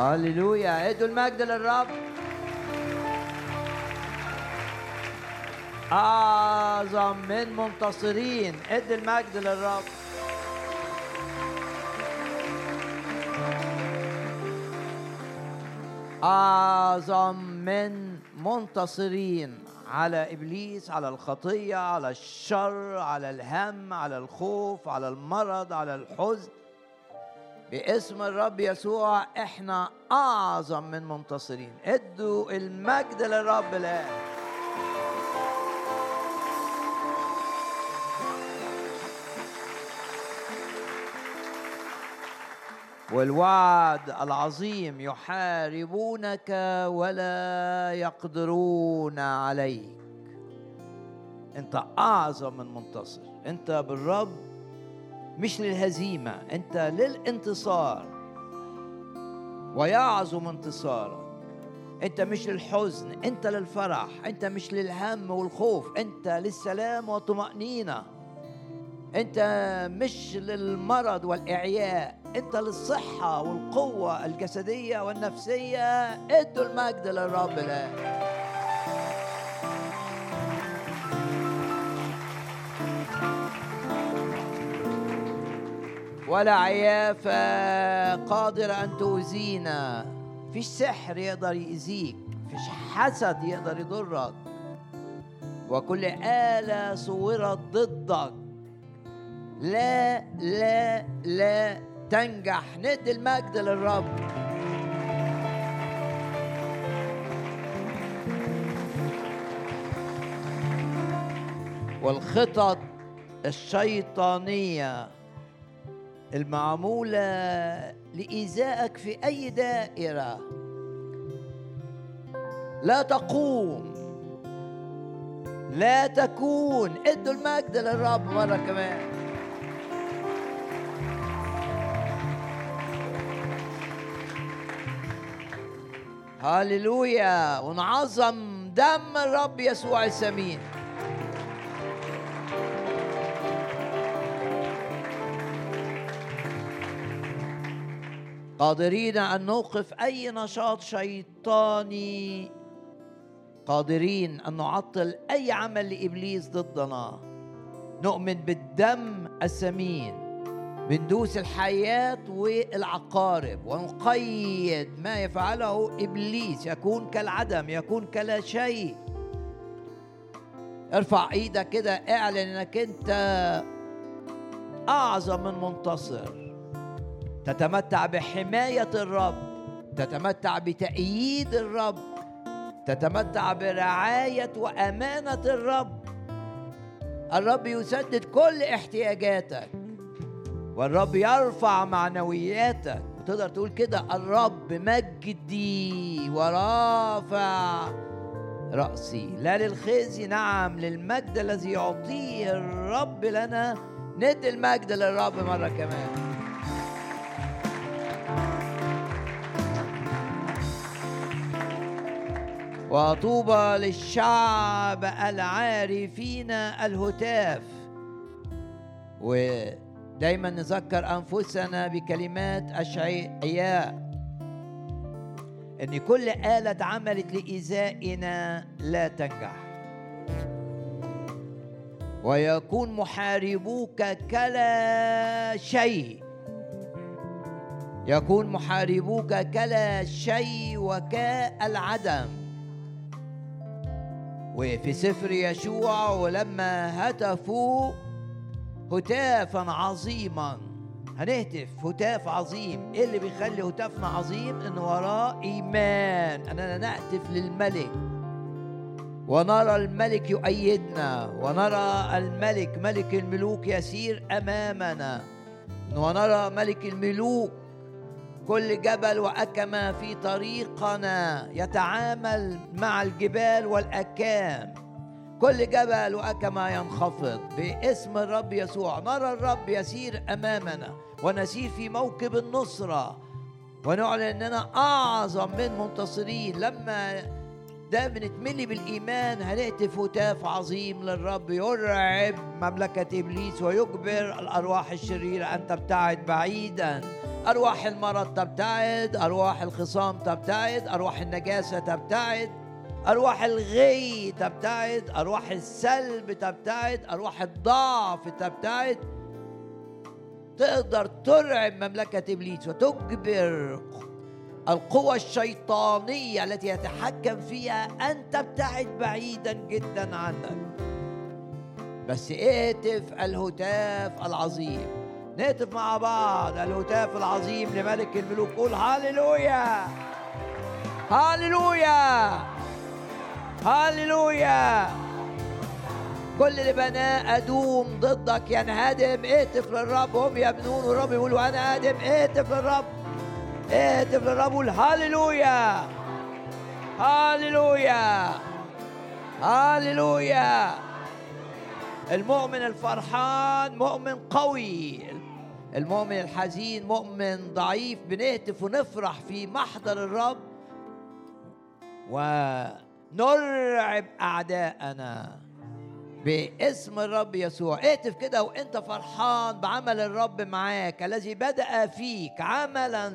هللويا ادوا المجد للرب. أعظم من منتصرين ادي المجد للرب. أعظم من منتصرين على إبليس على الخطية على الشر على الهم على الخوف على المرض على الحزن. باسم الرب يسوع إحنا أعظم من منتصرين. ادوا المجد للرب الآن. والوعد العظيم يحاربونك ولا يقدرون عليك. انت اعظم من منتصر. انت بالرب مش للهزيمة أنت للانتصار. ويعظم انتصارك. أنت مش للحزن أنت للفرح أنت مش للهم والخوف أنت للسلام والطمأنينة. أنت مش للمرض والإعياء أنت للصحة والقوة الجسدية والنفسية. ادوا المجد للرب الآن. ولا عيافة. قادرة أن تؤذينا. فيش سحر يقدر يأذيك. فيش حسد يقدر يضرك. وكل آلة صورت ضدك. لا لا لا تنجح. ندي المجد للرب. والخطط الشيطانية. المعمولة لإيذائك في أي دائرة. لا تقوم. لا تكون. ادوا المجد للرب مرة كمان. هللويا. ونعظم دم الرب يسوع السمين. قادرين أن نوقف أي نشاط شيطاني. قادرين أن نعطل أي عمل لإبليس ضدنا. نؤمن بالدم الثمين بندوس الحياة والعقارب ونقيد ما يفعله إبليس. يكون كالعدم يكون كلا شيء. ارفع إيدك كده اعلن إنك أنت أعظم من منتصر. تتمتع بحماية الرب تتمتع بتأييد الرب تتمتع برعاية وأمانة الرب. الرب يسدد كل احتياجاتك والرب يرفع معنوياتك. وتقدر تقول كده الرب مجدي ورافع رأسي. لا للخزي نعم للمجد الذي يعطيه الرب لنا. ندي المجد للرب مرة كمان. وطوبى للشعب العارفين الهتاف. و دايما نذكر أنفسنا بكلمات أشعياء. إن كل آلة اتعملت لإيذائنا لا تنجح. ويكون محاربوك كلا شيء. يكون محاربوك كلا شيء وكالعدم وفي سفر يشوع ولما هتفوا هتافا عظيما. هنهتف هتاف عظيم. إيه اللي بيخلي هتافنا عظيم؟ إن وراه إيمان. أننا نهتف للملك. ونرى الملك يؤيدنا. ونرى الملك ملك الملوك يسير أمامنا. ونرى ملك الملوك كل جبل وأكمة في طريقنا يتعامل مع الجبال والأكام. كل جبل وأكما ينخفض باسم الرب يسوع. نرى الرب يسير أمامنا ونسير في موكب النصرة. ونعلن أننا أعظم من منتصرين. لما ده بنتملي بالإيمان هنهتف هتاف عظيم للرب يرعب مملكة إبليس ويجبر الأرواح الشريرة أن تبتعد بعيدا. أرواح المرض تبتعد أرواح الخصام تبتعد أرواح النجاسة تبتعد أرواح الغي تبتعد أرواح السلب تبتعد أرواح الضعف تبتعد. تقدر ترعب مملكة إبليس وتجبر القوى الشيطانية التي يتحكم فيها أن تبتعد بعيدا جدا عنك. بس اهتف الهتاف العظيم. نهتف مع بعض. الهتاف العظيم لملك الملوك. قول هاليلويا. هاليلويا. هاليلويا. كل اللي بناه أدوم ضدك. ينهدم اهتف للرب. هم يبنون والرب يقول وأنا أهدم اهتف للرب. اهتف للرب. قول هاليلويا. هاليلويا. هاليلويا. المؤمن الفرحان مؤمن قوي. المؤمن الحزين مؤمن ضعيف بنهتف ونفرح في محضر الرب. ونرعب أعداءنا باسم الرب يسوع. اهتف كده وانت فرحان بعمل الرب معاك الذي بدأ فيك عملا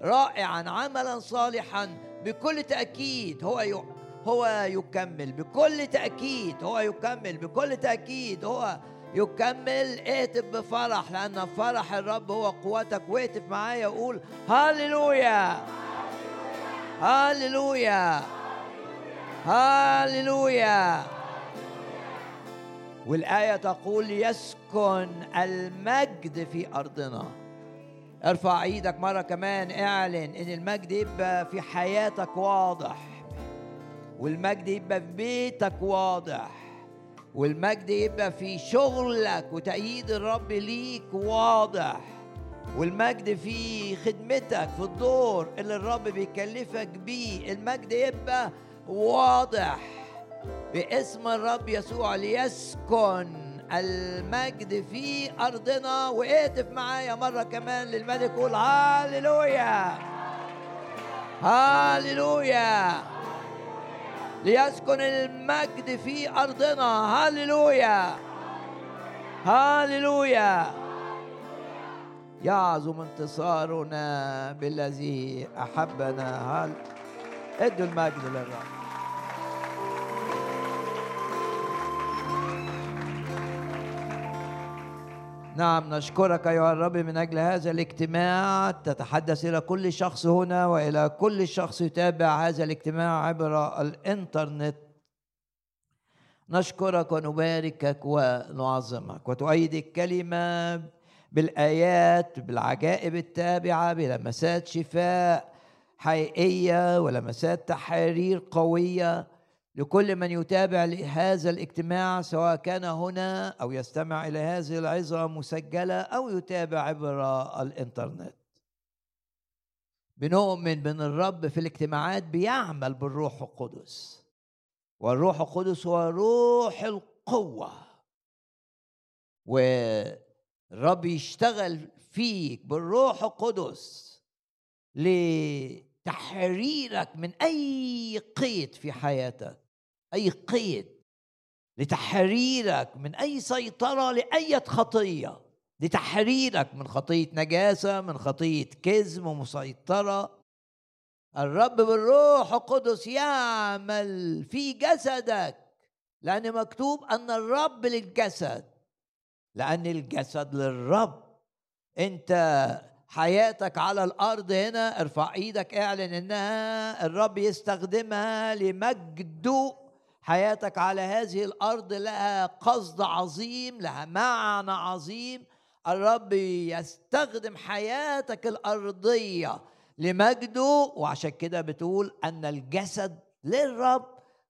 رائعا عملا صالحا بكل تأكيد هو هو يكمل بكل تأكيد هو يكمل بكل تأكيد هو يكمل اهتف بفرح لأن فرح الرب هو قوتك. واهتف معايا وقول هاليلويا هاليلويا هاليلويا والآية تقول يسكن المجد في أرضنا. ارفع إيدك مرة كمان اعلن إن المجد يبقى في حياتك واضح. والمجد يبقى في بيتك واضح. والمجد يبقى في شغلك وتأييد الرب ليك واضح. والمجد في خدمتك في الدور اللي الرب بيكلفك بيه. المجد يبقى واضح. باسم الرب يسوع ليسكن المجد في أرضنا. واهتف معايا مرة كمان للملك قول هاليلويا هاليلويا ليسكن المجد في أرضنا. هاليلويا هاليلويا يعظم انتصارنا بالذي أحبنا. هل ادوا المجد للرب. نعم نشكرك أيها الرب من أجل هذا الاجتماع. تتحدث إلى كل شخص هنا وإلى كل شخص يتابع هذا الاجتماع عبر الإنترنت. نشكرك ونباركك ونعظمك وتؤيد الكلمة بالآيات بالعجائب التابعة بلمسات شفاء حقيقية ولمسات تحرير قوية. لكل من يتابع هذا الاجتماع سواء كان هنا أو يستمع إلى هذه العظة مسجلة أو يتابع عبر الإنترنت. بنؤمن بأن الرب في الاجتماعات بيعمل بالروح القدس. والروح القدس هو روح القوة. والرب يشتغل فيك بالروح القدس لتحريرك من أي قيد في حياتك. أي قيد لتحريرك من أي سيطرة لأي خطية لتحريرك من خطية نجاسة من خطية كذب ومسيطرة. الرب بالروح القدس يعمل في جسدك لأن مكتوب أن الرب للجسد لأن الجسد للرب. أنت حياتك على الأرض هنا ارفع إيدك اعلن إنها الرب يستخدمها لمجده حياتك على هذه الأرض لها قصد عظيم لها معنى عظيم. الرب يستخدم حياتك الأرضية لمجده وعشان كده بتقول أن الجسد للرب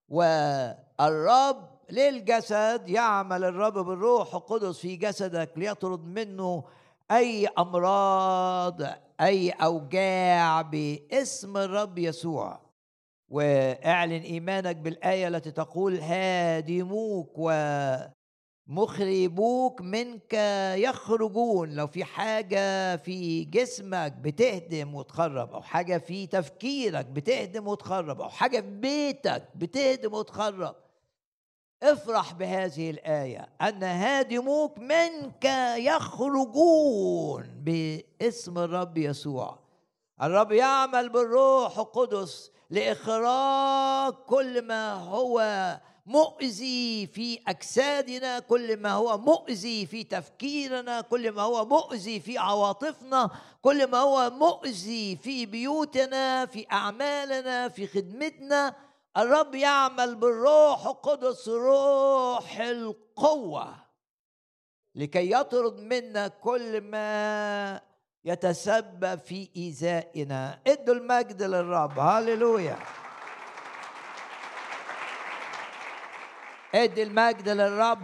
والرب للجسد. يعمل الرب بالروح القدس في جسدك ليطرد منه أي أمراض أي أوجاع باسم الرب يسوع. وأعلن إيمانك بالآية التي تقول هادموك ومخربوك منك يخرجون. لو في حاجة في جسمك بتهدم وتخرب أو حاجة في تفكيرك بتهدم وتخرب أو حاجة في بيتك بتهدم وتخرب افرح بهذه الآية. أن هادموك منك يخرجون باسم الرب يسوع. الرب يعمل بالروح القدس لإخراج كل ما هو مؤذي في أجسادنا كل ما هو مؤذي في تفكيرنا كل ما هو مؤذي في عواطفنا كل ما هو مؤذي في بيوتنا في أعمالنا في خدمتنا. الرب يعمل بالروح القدس روح القوة لكي يطرد منا كل ما يتسبب في إيذائنا. ادوا المجد للرب. هللويا. ادي المجد للرب.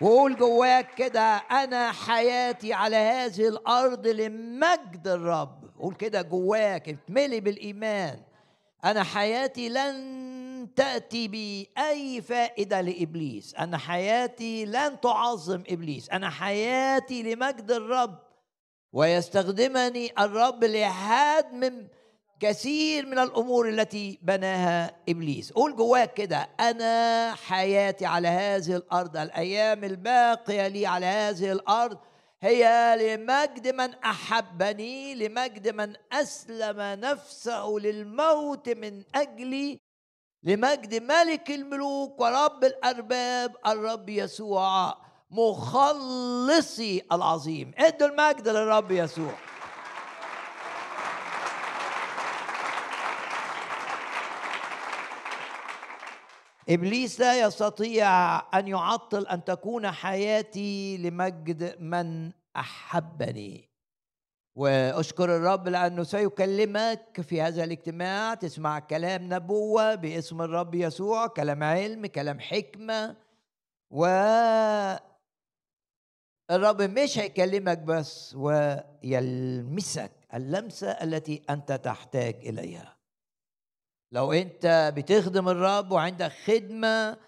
وقول جواك كده أنا حياتي على هذه الأرض لمجد الرب. قول كده جواك اتملي بالإيمان. أنا حياتي لن تأتي بأي فائدة لإبليس. أنا حياتي لن تعظم إبليس. أنا حياتي لمجد الرب. ويستخدمني الرب لهدم كثير من الأمور التي بناها إبليس. قول جواك كده. أنا حياتي على هذه الأرض. الأيام الباقية لي على هذه الأرض هي لمجد من أحبني لمجد من أسلم نفسه للموت من أجلي. لمجد ملك الملوك ورب الأرباب الرب يسوع مخلصي العظيم. ادوا المجد للرب يسوع. إبليس لا يستطيع أن يعطل أن تكون حياتي لمجد من أحبني. وأشكر الرب لأنه سيكلمك في هذا الاجتماع. تسمع كلام نبوة باسم الرب يسوع كلام علم كلام حكمة. و الرب مش هيكلمك بس ويلمسك اللمسة التي أنت تحتاج إليها. لو أنت بتخدم الرب وعندك خدمة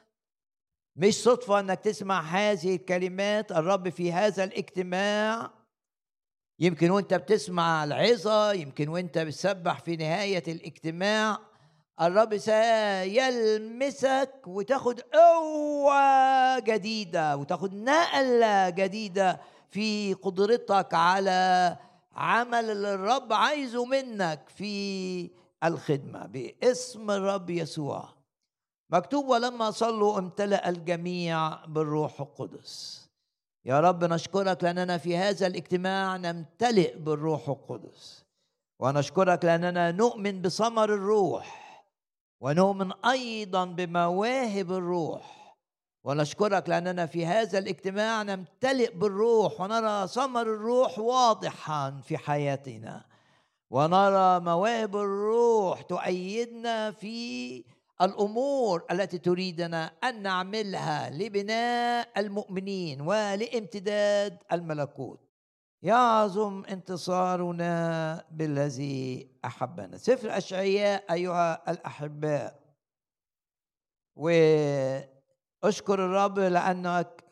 مش صدفة أنك تسمع هذه الكلمات. الرب في هذا الاجتماع يمكن وانت بتسمع العظة يمكن وانت بتسبح في نهاية الاجتماع الرب سيلمسك وتاخد قوة جديدة وتاخد نقلة جديدة في قدرتك على عمل اللي الرب عايزه منك في الخدمة باسم الرب يسوع. مكتوب ولما صلوا امتلأ الجميع بالروح القدس. يا رب نشكرك لأننا في هذا الاجتماع نمتلئ بالروح القدس. ونشكرك لأننا نؤمن بثمر الروح. ونؤمن أيضا بمواهب الروح. ونشكرك لأننا في هذا الاجتماع نمتلئ بالروح. ونرى ثمر الروح واضحا في حياتنا. ونرى مواهب الروح تؤيدنا في الأمور التي تريدنا أن نعملها لبناء المؤمنين ولامتداد الملكوت. يعظم انتصارنا بالذي أحبنا. سفر اشعياء أيها الأحباء. وأشكر الرب لأنك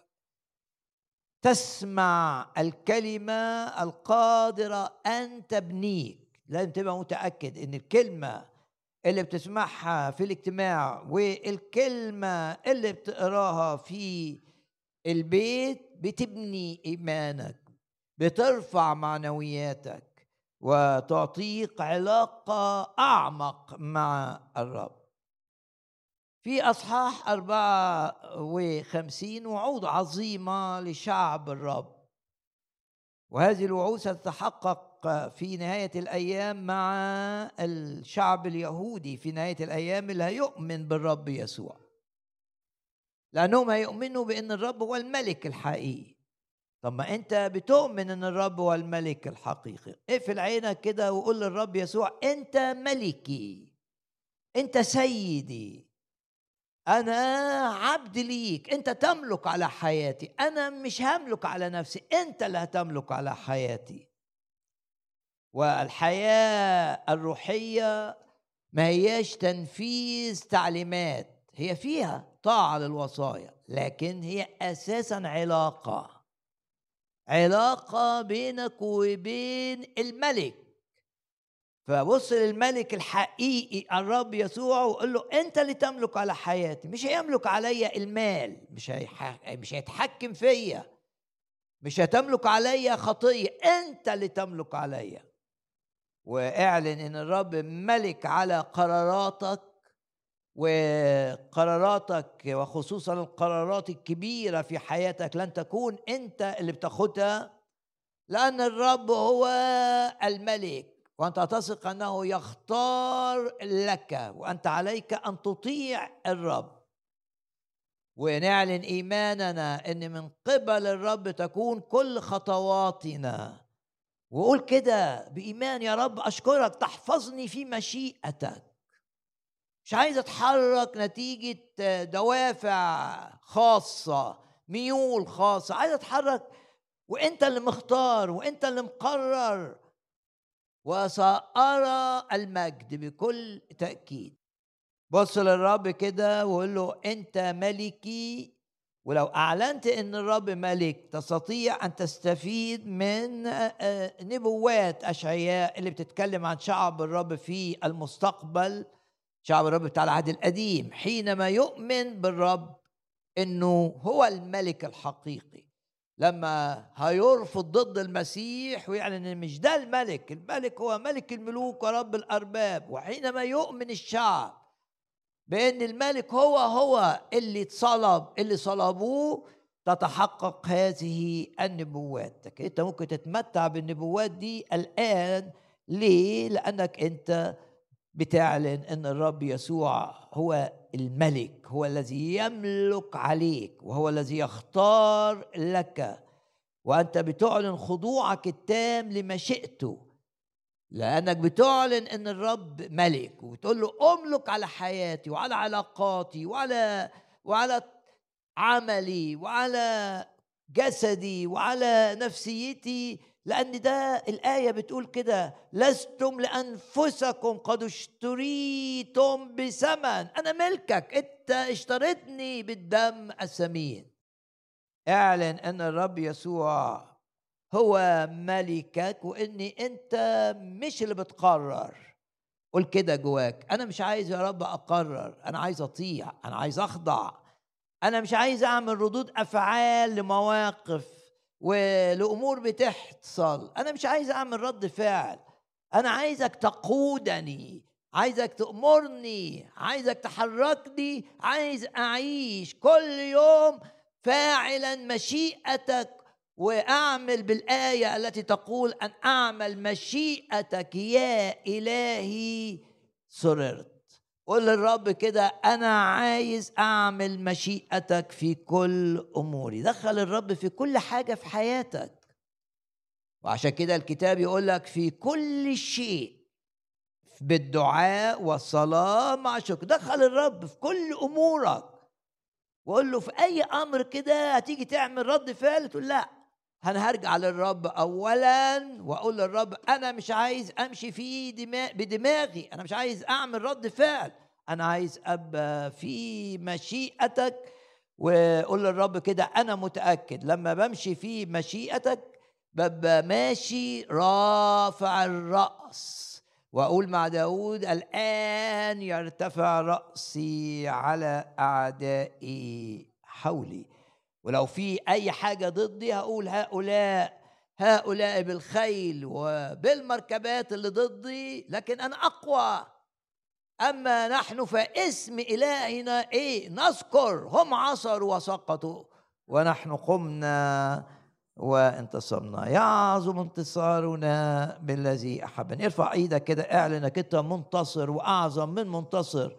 تسمع الكلمة القادرة أن تبنيك. لازم تبقى متأكد إن الكلمة اللي بتسمعها في الاجتماع والكلمة اللي بتقراها في البيت بتبني إيمانك بترفع معنوياتك وتعطيك علاقة أعمق مع الرب. في أصحاح أربعة وخمسين وعود عظيمة لشعب الرب. وهذه الوعود ستتحقق في نهاية الأيام مع الشعب اليهودي في نهاية الأيام اللي هيؤمن بالرب يسوع. لأنهم هيؤمنوا بأن الرب هو الملك الحقيقي. طب ما أنت بتؤمن أن الرب هو الملك الحقيقي. اقفل عينك كده وقول للرب يسوع أنت ملكي. أنت سيدي. أنا عبد ليك. أنت تملك على حياتي. أنا مش هملك على نفسي. أنت اللي هتملك على حياتي. والحياة الروحية ما هياش تنفيذ تعليمات هي فيها طاعة للوصايا لكن هي أساسا علاقة. علاقة بينك وبين الملك. فبص للملك الحقيقي الرب يسوع وقول له أنت اللي تملك على حياتي مش هيملك عليا المال مش مش هيتحكم فيا مش هتملك عليا خطية أنت اللي تملك عليا. واعلن إن الرب ملك على قراراتك وقراراتك وخصوصا القرارات الكبيرة في حياتك لن تكون أنت اللي بتاخدها لأن الرب هو الملك وأنت تثق أنه يختار لك وأنت عليك أن تطيع الرب. ونعلن إيماننا إن من قبل الرب تكون كل خطواتنا وقول كده بإيمان يا رب أشكرك تحفظني في مشيئتك. مش عايز أتحرك نتيجة دوافع خاصة ميول خاصة عايز أتحرك. وأنت اللي مختار وأنت اللي مقرر. وسأرى المجد بكل تأكيد. بص للرب كده وقول له أنت ملكي ولو أعلنت أن الرب ملك تستطيع أن تستفيد من نبوات أشعياء اللي بتتكلم عن شعب الرب في المستقبل شعب الرب بتاع العهد القديم حينما يؤمن بالرب أنه هو الملك الحقيقي. لما هيرفض ضد المسيح ويعلن إن مش ده الملك الملك هو ملك الملوك ورب الأرباب وحينما يؤمن الشعب بأن الملك هو هو اللي اتصلب اللي صلبوه تتحقق هذه النبوات. أنت ممكن تتمتع بالنبوات دي الآن. ليه؟ لأنك أنت بتعلن أن الرب يسوع هو الملك هو الذي يملك عليك وهو الذي يختار لك. وأنت بتعلن خضوعك التام لمشيئته لأنك بتعلن إن الرب ملك وبتقول له أملك على حياتي وعلى علاقاتي وعلى وعلى عملي وعلى جسدي وعلى نفسيتي لأن ده الآية بتقول كده لستم لأنفسكم قد اشتريتم بثمن. أنا ملكك أنت اشتريتني بالدم الثمين. اعلن أن الرب يسوع هو ملكك واني أنت مش اللي بتقرر. قول كده جواك أنا مش عايز يا رب أقرر أنا عايز أطيع أنا عايز أخضع أنا مش عايز أعمل ردود أفعال لمواقف ولأمور بتحصل أنا مش عايز أعمل رد فعل أنا عايزك تقودني عايزك تأمرني عايزك تحركني عايز أعيش كل يوم فاعلا مشيئتك وأعمل بالآية التي تقول أن أعمل مشيئتك يا إلهي. سررت قول للرب كده أنا عايز أعمل مشيئتك في كل أموري. دخل الرب في كل حاجة في حياتك. وعشان كده الكتاب يقول لك في كل شيء بالدعاء والصلاة مع شكر دخل الرب في كل أمورك. وقول له في أي أمر كده هتيجي تعمل رد فعل تقول لا. أنا هرجع للرب اولا وأقول للرب أنا مش عايز أمشي في دماغ بدماغي أنا مش عايز أعمل رد فعل أنا عايز أبقى في مشيئتك. وقول للرب كده أنا متأكد لما بمشي في مشيئتك ببقى ماشي رافع الرأس. وأقول مع داود الآن يرتفع رأسي على أعدائي حولي. ولو في أي حاجة ضدي هقول هؤلاء هؤلاء بالخيل وبالمركبات اللي ضدي لكن أنا أقوى. أما نحن فاسم إلهنا إيه؟ نذكر هم عصروا وسقطوا. ونحن قمنا وانتصرنا. يعظم انتصارنا بالذي احبنا ارفع إيدك كده اعلنك أنت منتصر وأعظم من منتصر.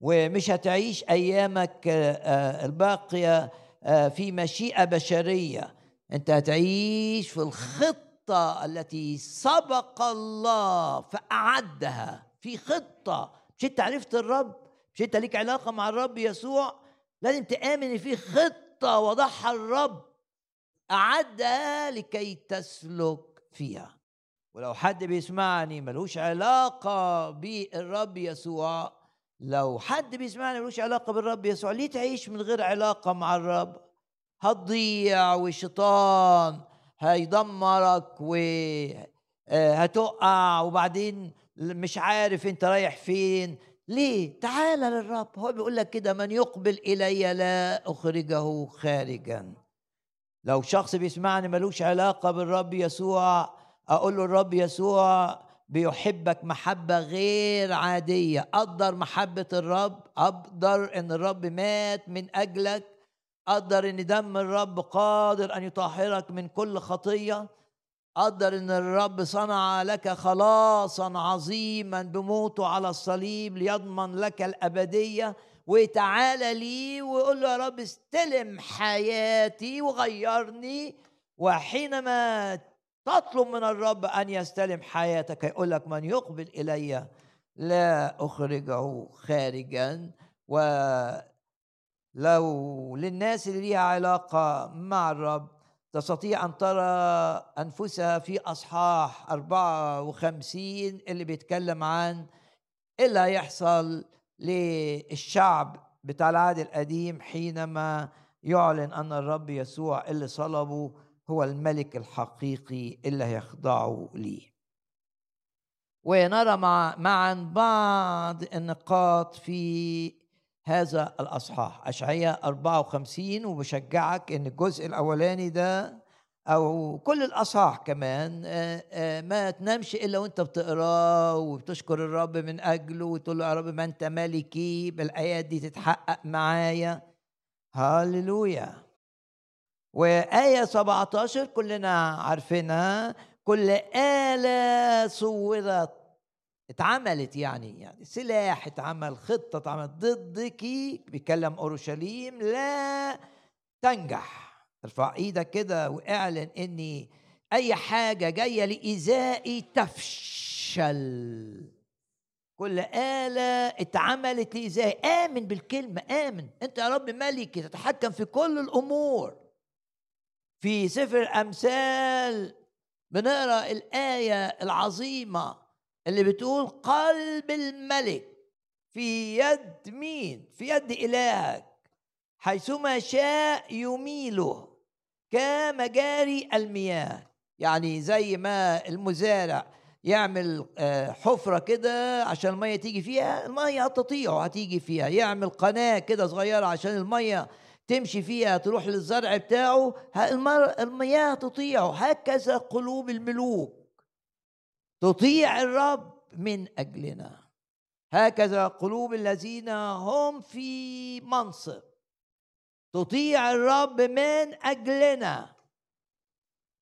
ومش هتعيش أيامك آه، الباقية. آه، في مشيئة بشرية. أنت هتعيش في الخطة التي سبق الله فأعدها. في خطة. مش أنت عرفت الرب؟ مش أنت ليك علاقة مع الرب يسوع؟ لازم تآمن إن في خطة وضعها الرب أعدها لكي تسلك فيها. ولو حد بيسمعني ملوش علاقة بالرب يسوع لو حد بيسمعني ملوش علاقة بالرب يسوع ليه تعيش من غير علاقة مع الرب؟ هتضيع والشيطان هيدمرك وهتقع وبعدين مش عارف انت رايح فين. ليه؟ تعال للرب. هو بيقول لك كده من يقبل إلي لا أخرجه خارجا. لو شخص بيسمعني ملوش علاقة بالرب يسوع أقول له الرب يسوع بيحبك محبة غير عادية. قدر محبة الرب قدر إن الرب مات من أجلك. قدر إن دم الرب قادر أن يطهرك من كل خطية. قدر إن الرب صنع لك خلاصا عظيما بموته على الصليب ليضمن لك الأبدية. وتعالى لي وقول له يا رب استلم حياتي وغيرني. وحينما تطلب من الرب أن يستلم حياتك يقول لك من يقبل إلي لا أخرجه خارجا ولو للناس اللي ليها علاقة مع الرب تستطيع أن ترى أنفسها في أصحاح 54 اللي بيتكلم عن إيه اللي هيحصل للشعب بتاع العهد القديم حينما يعلن أن الرب يسوع اللي صلبه هو الملك الحقيقي اللي هيخضعوا ليه. ونرى مع معا بعض النقاط في هذا الأصحاح. أشعياء 54 وبشجعك إن الجزء الأولاني ده أو كل الأصحاح كمان ما تنامش إلا وأنت بتقرأه وبتشكر الرب من أجله وتقول له يا رب ما أنت ملكي بالآيات دي تتحقق معايا. هللويا وآية 17 كلنا عارفينها كل آلة صورت اتعملت يعني يعني سلاح اتعمل خطة اتعملت ضدك بيكلم أورشليم لا تنجح. ارفع إيدك كده واعلن اني أي حاجة جاية لايذائي تفشل. كل آلة اتعملت لإيذائي آمن بالكلمة آمن. أنت يا رب ملكي تتحكم في كل الأمور. في سفر الأمثال بنقرأ الآية العظيمة اللي بتقول قلب الملك في يد مين؟ في يد إلهك حيثما شاء يميله كمجاري المياه. يعني زي ما المزارع يعمل آه، حفرة كده عشان المية تيجي فيها المية هتطيعه هتيجي فيها. يعمل قناة كده صغيرة عشان المية تمشي فيها تروح للزرع بتاعه المياه تطيعه. هكذا قلوب الملوك. تطيع الرب من أجلنا. هكذا قلوب الذين هم في منصب. تطيع الرب من أجلنا.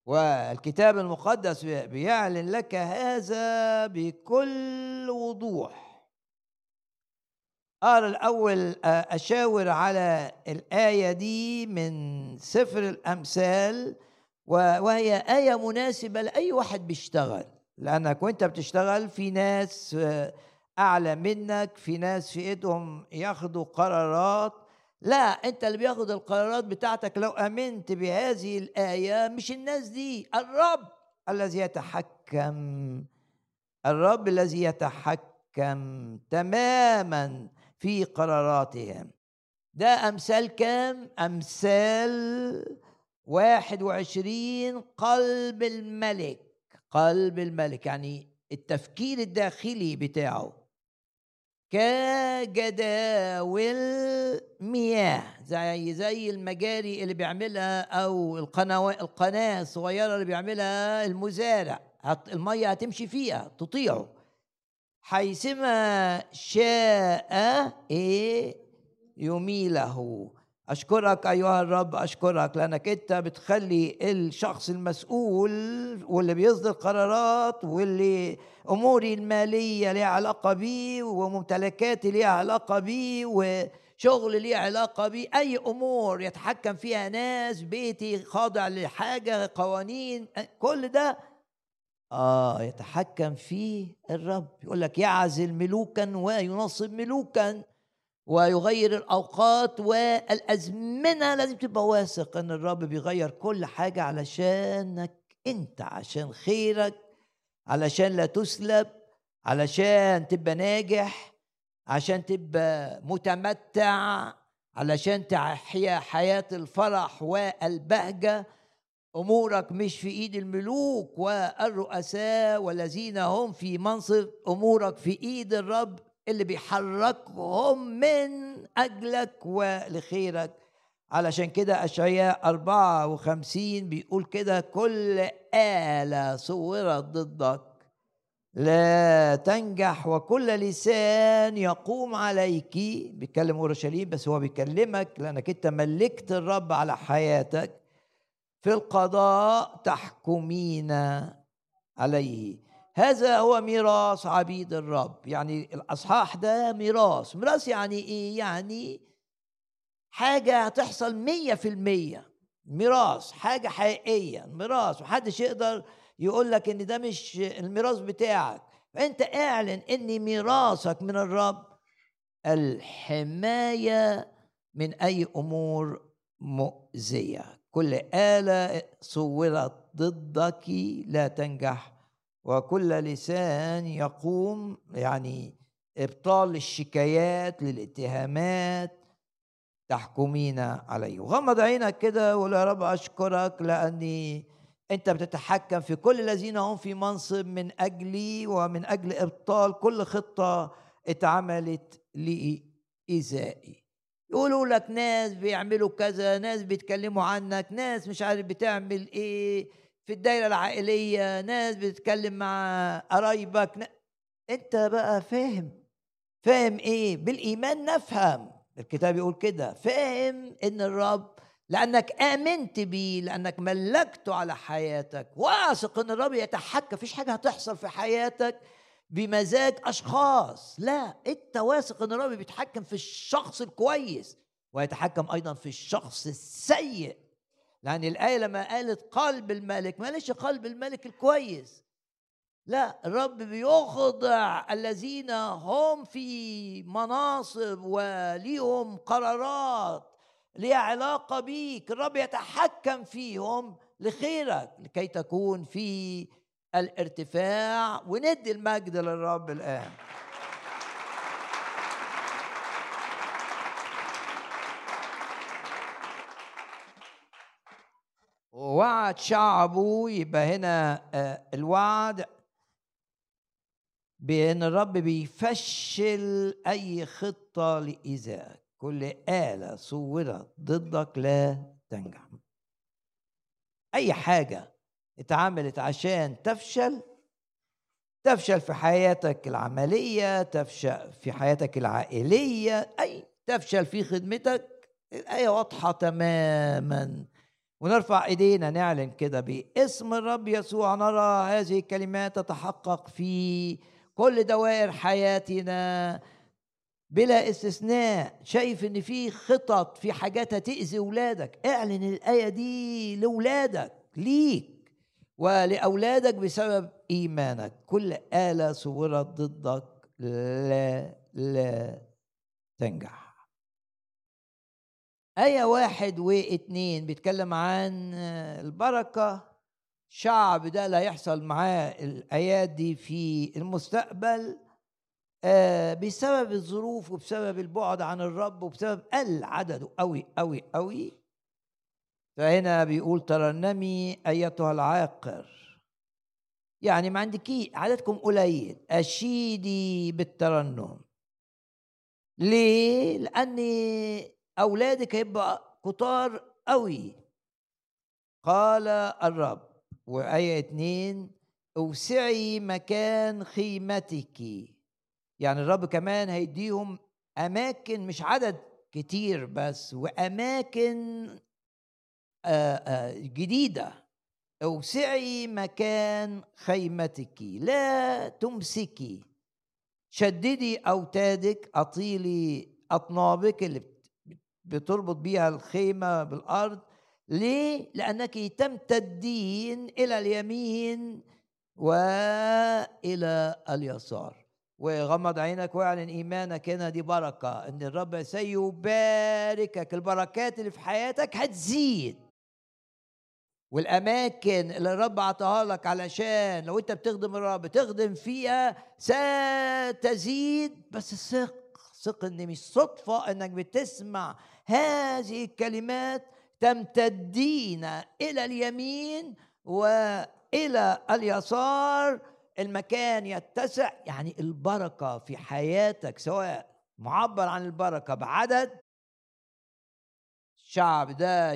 والكتاب المقدس بيعلن لك هذا بكل وضوح. أقرأ الأول أشاور على الآية دي من سفر الأمثال وهي آية مناسبة لأي واحد بيشتغل. لأنك وأنت بتشتغل في ناس آه، أعلى منك في ناس في إيدهم ياخدوا قرارات. لا أنت اللي بياخد القرارات بتاعتك لو آمنت بهذه الآية مش الناس دي الرب الذي يتحكم الرب الذي يتحكم تماما. في قراراتهم. ده أمثال كام؟ أمثال واحد وعشرين قلب الملك. قلب الملك يعني التفكير الداخلي بتاعه. كجداول مياه زي زي المجاري اللي بيعملها أو القناه القناة الصغيرة اللي بيعملها المزارع. المية هتمشي فيها تطيعه. حيثما شاء إيه؟ يميله. أشكرك أيها الرب أشكرك لأنك أنت بتخلي الشخص المسؤول واللي بيصدر قرارات واللي أموري المالية ليها علاقة بيه وممتلكاتي ليها علاقة بيه وشغل ليه علاقة بيه. أي أمور يتحكم فيها ناس بيتي خاضع لحاجة قوانين كل ده آه يتحكم فيه الرب. يقول لك يعزل ملوكا وينصب ملوكا ويغير الأوقات والأزمنة. لازم تبقى واثق إن الرب بيغير كل حاجة علشانك أنت عشان خيرك علشان لا تسلب علشان تبقى ناجح عشان تبقى متمتع علشان تحيا حياة الفرح والبهجة. أمورك مش في إيد الملوك والرؤساء والذين هم في منصب. أمورك في إيد الرب اللي بيحركهم من أجلك ولخيرك. علشان كده أشعياء 54 بيقول كده كل آلة صورت ضدك. لا تنجح وكل لسان يقوم عليك. بيتكلم أورشليم بس هو بيكلمك لأنك أنت ملكت الرب على حياتك. في القضاء تحكمين عليه. هذا هو ميراث عبيد الرب. يعني الأصحاح ده ميراث. ميراث يعني إيه؟ يعني حاجة هتحصل مية في المية. ميراث حاجة حقيقية. ميراث. محدش يقدر يقول لك إن ده مش الميراث بتاعك. فانت اعلن إن ميراثك من الرب الحماية من أي أمور مؤذية. كل آلة صورت ضدك لا تنجح وكل لسان يقوم يعني إبطال الشكايات للاتهامات تحكمين عليه. غمض عينك كده وقول يا رب أشكرك لأني أنت بتتحكم في كل الذين هم في منصب من أجلي ومن أجل إبطال كل خطة اتعملت لإيذائي. يقولوا لك ناس بيعملوا كذا ناس بيتكلموا عنك ناس مش عارف بتعمل إيه في الدايرة العائلية ناس بتتكلم مع قرايبك أنت بقى فاهم فاهم إيه؟ بالإيمان نفهم. الكتاب يقول كده فاهم إن الرب لأنك آمنت بيه لأنك ملكته على حياتك. واثق إن الرب يتحكم فيش حاجة هتحصل في حياتك بمزاج أشخاص. لا انت واثق إن الرب بيتحكم في الشخص الكويس ويتحكم أيضا في الشخص السيء. لأن الآية لما قالت قلب الملك ما قالش قلب الملك الكويس. لا الرب بيخضع الذين هم في مناصب وليهم قرارات ليها علاقة بيك. الرب يتحكم فيهم لخيرك لكي تكون في الارتفاع وندي المجد للرب الآن. ووعد شعبه يبقى هنا آه، الوعد بأن الرب بيفشل أي خطة لايذائك كل آلة صورت ضدك لا تنجح. أي حاجة اتعملت عشان تفشل تفشل في حياتك العملية تفشل في حياتك العائلية أي تفشل في خدمتك الآية واضحة تماما. ونرفع إيدينا نعلن كده باسم الرب يسوع نرى هذه الكلمات تتحقق في كل دوائر حياتنا بلا استثناء. شايف إن في خطط في حاجات هتأذي ولادك اعلن الآية دي لولادك ليك. ولأولادك بسبب إيمانك. كل آلة صورت ضدك لا لا تنجح. آية واحد واثنين بيتكلم عن البركة. شعب ده لا يحصل معاه الآيات دي في المستقبل آه بسبب الظروف وبسبب البعد عن الرب وبسبب قل عدده قوي قوي قوي فهنا بيقول ترنمي أيتها العاقر. يعني ما عندكي عددكم قليل. أشيدي بالترنم. ليه؟ لأن أولادك هيبقى كتار قوي. قال الرب. وآية اتنين. أوسعي مكان خيمتك. يعني الرب كمان هيديهم أماكن مش عدد كتير بس وأماكن جديدة. أوسعي مكان خيمتك لا تمسكي شددي أوتادك أطيلي أطنابك اللي بتربط بيها الخيمة بالأرض. ليه؟ لأنك تمتدين إلى اليمين وإلى اليسار. وغمض عينك واعلن إيمانك هنا دي بركة إن الرب سيباركك. البركات اللي في حياتك هتزيد. والأماكن اللي الرب عطاها لك علشان لو أنت بتخدم الرب تخدم فيها ستزيد. بس ثق ثق إن مش صدفة إنك بتسمع هذه الكلمات تمتدين إلى اليمين وإلى اليسار. المكان يتسع يعني البركة في حياتك سواء معبر عن البركة بعدد الشعب ده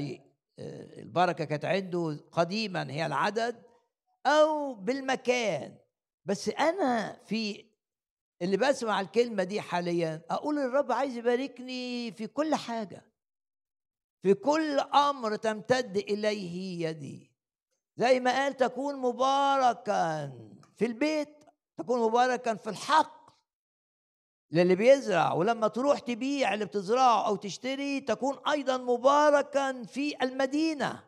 البركة كانت عنده قديما هي العدد أو بالمكان. بس أنا في اللي بسمع الكلمة دي حاليا أقول الرب عايز يباركني في كل حاجة. في كل أمر تمتد إليه يدي. زي ما قال تكون مباركا في البيت تكون مباركا في الحق. للي بيزرع ولما تروح تبيع اللي بتزرعه أو تشتري تكون أيضا مباركا في المدينة.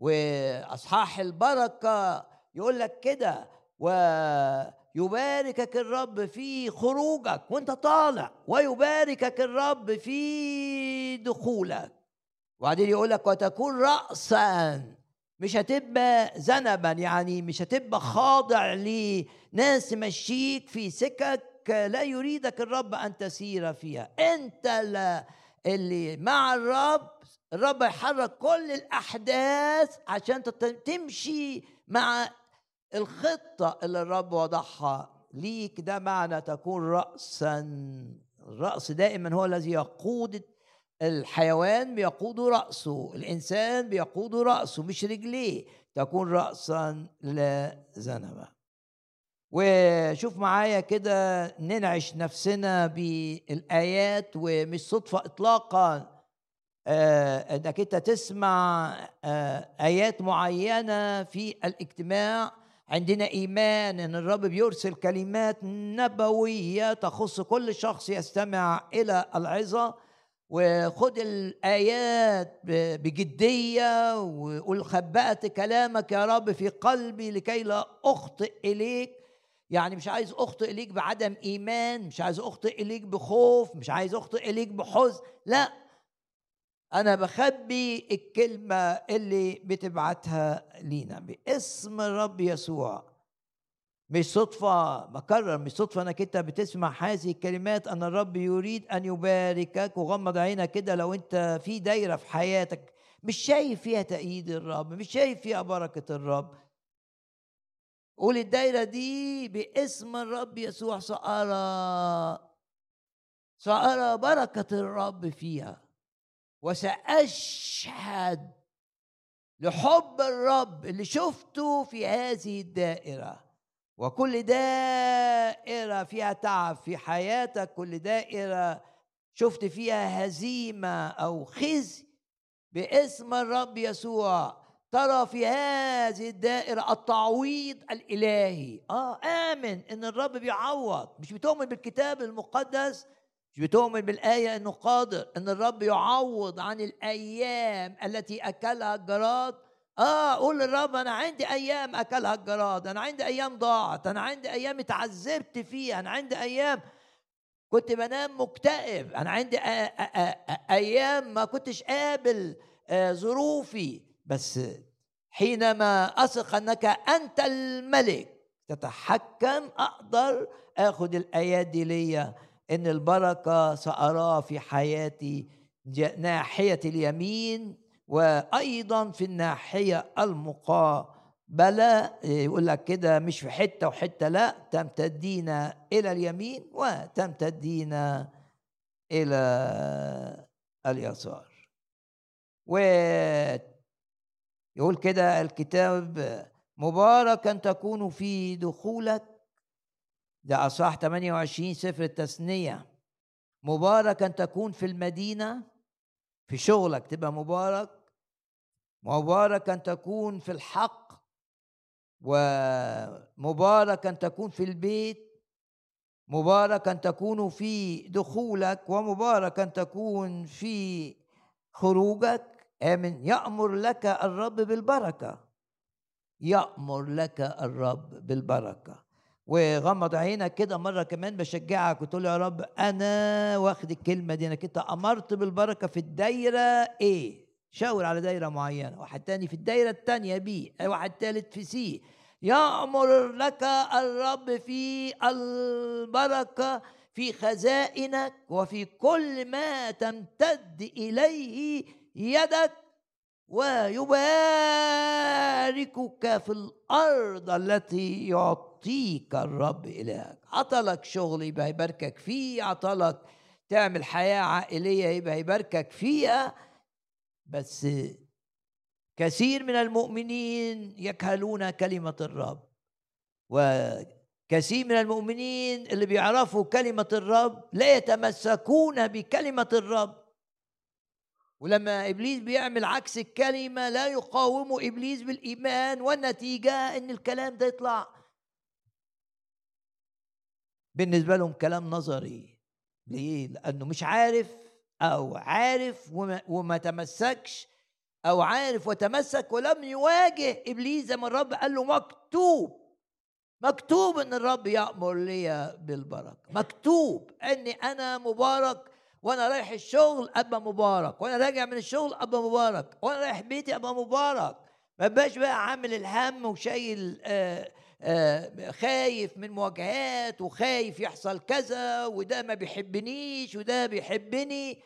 وأصحاح البركة يقول لك كده ويباركك الرب في خروجك وأنت طالع ويباركك الرب في دخولك. وبعدين يقول لك وتكون راسا مش هتبقى ذنبا يعني مش هتبقى خاضع لناس تمشيك في سكك لا يريدك الرب أن تسير فيها. أنت لا اللي مع الرب الرب يحرك كل الأحداث عشان تمشي مع الخطة اللي الرب وضعها ليك. ده معنى تكون راسا الراس دائما هو الذي يقود الحيوان بيقود رأسه. الإنسان بيقود رأسه مش رجليه. تكون راسا لا ذنبا وشوف معايا كده ننعش نفسنا بالآيات ومش صدفة اطلاقا. آه إنك أنت تسمع آه آيات معينة في الاجتماع. عندنا إيمان إن الرب بيرسل كلمات نبوية تخص كل شخص يستمع إلى العظة. وخد الآيات بجدية وقول خبأت كلامك يا رب في قلبي لكي لا أخطئ إليك. يعني مش عايز أخطئ اليك بعدم إيمان مش عايز أخطئ اليك بخوف مش عايز أخطئ اليك بحزن لا. أنا بخبي الكلمة اللي بتبعتها لينا باسم الرب يسوع. مش صدفة بكرر مش صدفة إنك أنت بتسمع هذه الكلمات. ان الرب يريد أن يباركك وغمض عينك كده لو أنت في دايرة في حياتك مش شايف فيها تأييد الرب مش شايف فيها بركة الرب. قول الدايرة دي باسم الرب يسوع سأرى سأرى بركة الرب فيها وسأشهد لحب الرب اللي شفته في هذه الدائرة. وكل دائرة فيها تعب في حياتك كل دائرة شفت فيها هزيمة أو خزي باسم الرب يسوع. ترى في هذه الدائرة التعويض الإلهي. آه آمن إن الرب بيعوض. مش بتؤمن بالكتاب المقدس؟ مش بتؤمن بالآية إنه قادر إن الرب يعوض عن الأيام التي أكلها الجراد؟ آه قول للرب أنا عندي أيام أكلها الجراد أنا عندي أيام ضاعت أنا عندي أيام اتعذبت فيها أنا عندي أيام كنت بنام مكتئب أنا عندي أيام ما كنتش قابل آه، ظروفي. بس حينما أثق أنك أنت الملك تتحكم أقدر أخذ الآيات دي ليا إن البركة سأراه في حياتي ناحية اليمين وأيضا في الناحية المقابلة. يقول لك كده مش في حتة وحتة لا تمتدين إلى اليمين وتمتدين إلى اليسار. و يقول كده الكتاب مباركا تكون في دخولك ده أصح 28 سفر التثنية. مباركا تكون في المدينة في شغلك تبقى مبارك. مباركا تكون في الحق ومباركا تكون في البيت. مباركا تكون في دخولك ومباركا تكون في خروجك. آمن يأمر لك الرب بالبركة. يأمر لك الرب بالبركة. وغمض عينك كده مرة كمان بشجعك وتقول يا رب أنا واخد الكلمة دي أنا كده أمرت بالبركة في الدايرة إيه شاور على دايرة معينة واحد تاني في الدايرة التانية بي واحد تالت في سي يأمر لك الرب في البركة في خزائنك وفي كل ما تمتد إليه يدك ويباركك في الأرض التي يعطيك الرب إلهك. عطلك شغل يبقى يباركك فيه عطلك تعمل حياة عائلية يبقى يباركك فيها. بس كثير من المؤمنين يكهلون كلمة الرب وكثير من المؤمنين اللي بيعرفوا كلمة الرب لا يتمسكون بكلمة الرب. ولما إبليس بيعمل عكس الكلمة لا يقاومه إبليس بالإيمان والنتيجة إن الكلام ده يطلع. بالنسبة لهم كلام نظري. ليه؟ لأنه مش عارف أو عارف وما, وما تمسكش أو عارف وتمسك ولم يواجه إبليس زي ما الرب قال له مكتوب. مكتوب إن الرب يأمر لي بالبركة. مكتوب إني أنا مبارك وأنا رايح الشغل أبقى مبارك وأنا راجع من الشغل أبقى مبارك وأنا رايح بيتي أبقى مبارك. ما بقاش بقى عامل الهم وشايل آآ آآ خايف من مواجهات وخايف يحصل كذا وده ما بيحبنيش وده بيحبني.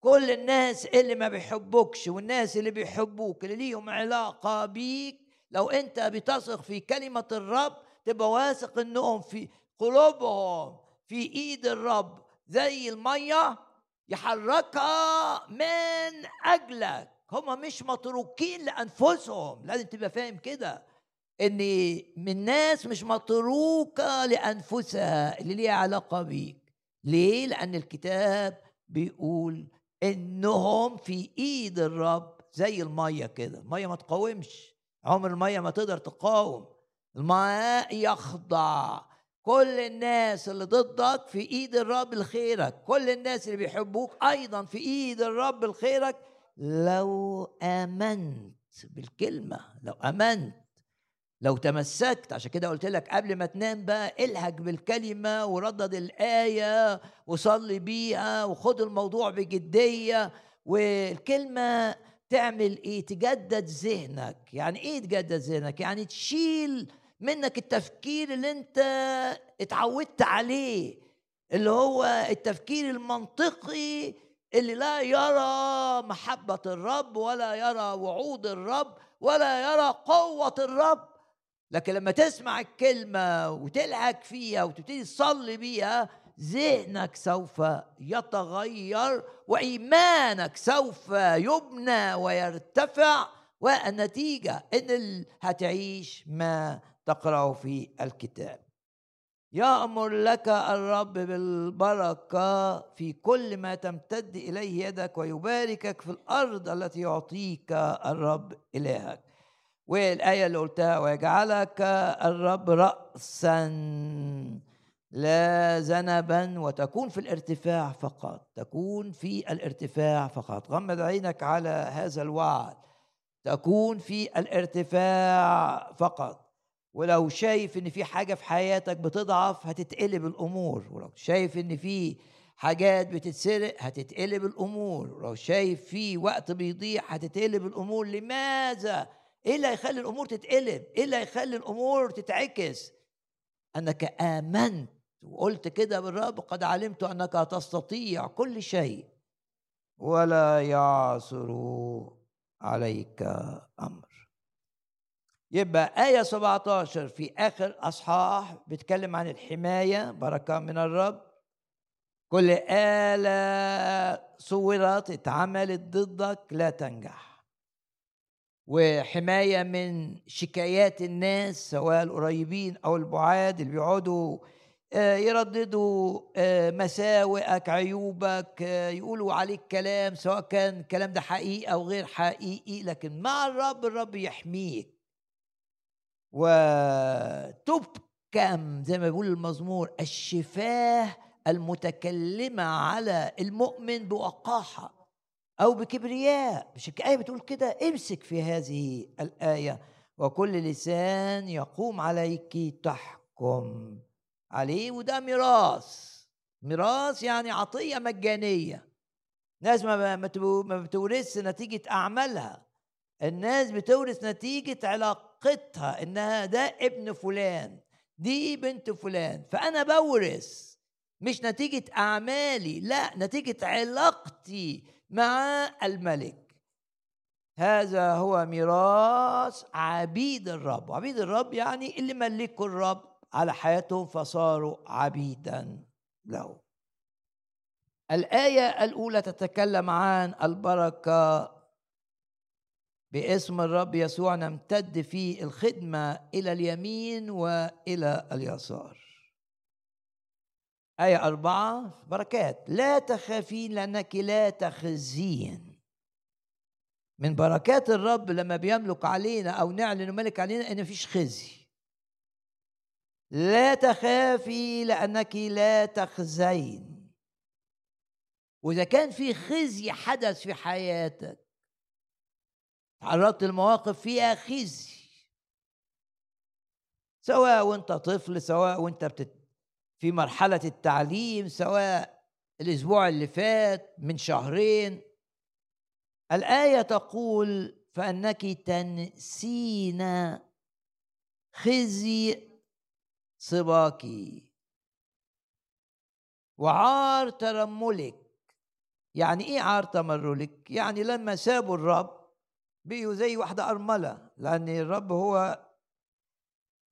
كل الناس اللي ما بيحبوكش والناس اللي بيحبوك اللي ليهم علاقة بيك لو أنت بتثق في كلمة الرب تبقى واثق إنهم في قلوبهم في إيد الرب. زي المية يحركها من أجلك. هم مش متروكين لأنفسهم. لازم تبقى فاهم كده إن من ناس مش متروكة لأنفسها اللي ليها علاقة بيك. ليه؟ لأن الكتاب بيقول إنهم في إيد الرب زي المية كده. المية ما تقاومش. عمر المية ما تقدر تقاوم. الماء يخضع. كل الناس اللي ضدك في إيد الرب لخيرك. كل الناس اللي بيحبوك أيضا في إيد الرب لخيرك. لو آمنت بالكلمة لو آمنت لو تمسكت عشان كده قلت لك قبل ما تنام بقى الهج بالكلمة وردد الآية وصلي بيها وخد الموضوع بجدية. والكلمة تعمل إيه؟ تجدد ذهنك. يعني إيه تجدد ذهنك؟ يعني تشيل منك التفكير اللي انت اتعودت عليه اللي هو التفكير المنطقي اللي لا يرى محبة الرب ولا يرى وعود الرب ولا يرى قوة الرب. لكن لما تسمع الكلمة وتلهك فيها وتبتدي تصلي بيها ذهنك سوف يتغير وإيمانك سوف يبنى ويرتفع والنتيجة إن هتعيش ما تقرأ في الكتاب. يأمر لك الرب بالبركة في كل ما تمتد إليه يدك ويباركك في الأرض التي يعطيك الرب إلهك. والآية اللي قلتها ويجعلك الرب رأسا لا ذنبا وتكون في الارتفاع فقط. تكون في الارتفاع فقط. غمض عينك على هذا الوعد. تكون في الارتفاع فقط. ولو شايف إن في حاجة في حياتك بتضعف هتتقلب الأمور. ولو شايف إن في حاجات بتتسرق هتتقلب الأمور. ولو شايف في وقت بيضيع هتتقلب الأمور. لماذا؟ إيه اللي هيخلي الأمور تتقلب؟ إيه اللي هيخلي الأمور تتعكس؟ أنك آمنت وقلت كده بالرب قد علمت أنك تستطيع كل شيء. ولا يعثر عليك أمر. يبقى آية 17 في آخر أصحاح بيتكلم عن الحماية بركة من الرب. كل آلة صورت اتعملت ضدك لا تنجح. وحماية من شكايات الناس سواء القريبين أو البعاد اللي بيقعدوا آه، يرددوا آه، مساوئك عيوبك آه، يقولوا عليك كلام سواء كان الكلام ده حقيقي أو غير حقيقي. لكن مع الرب الرب يحميك. وتبكم زي ما بيقول المزمور الشفاه المتكلمة على المؤمن بوقاحة أو بكبرياء. مش الآية بتقول كده. امسك في هذه الآية وكل لسان يقوم عليك تحكم عليه. وده ميراث. ميراث يعني عطية مجانية. ناس ما ما بتورث نتيجة أعمالها. الناس بتورث نتيجة علاقتها إنها ده ابن فلان دي بنت فلان فأنا بورث مش نتيجة أعمالي لا نتيجة علاقتي مع الملك. هذا هو ميراث عبيد الرب. عبيد الرب يعني اللي ملكوا الرب على حياتهم فصاروا عبيدا له. الآية الأولى تتكلم عن البركة باسم الرب يسوع نمتد في الخدمة إلى اليمين وإلى اليسار. آية أربعة بركات. لا تخافين لأنك لا تخزين. من بركات الرب لما بيملك علينا أو نعلن ملك علينا إن مفيش خزي. لا تخافي لأنك لا تخزين. وإذا كان في خزي حدث في حياتك تعرضت لمواقف فيها خزي. سواء وانت طفل سواء وانت بتت في مرحلة التعليم سواء الأسبوع اللي فات من شهرين. الآية تقول فأنك تنسين خزي صباك وعار ترملك. يعني إيه عار تمرلك؟ يعني لما سابوا الرب بقيوا زي واحدة أرملة لأن الرب هو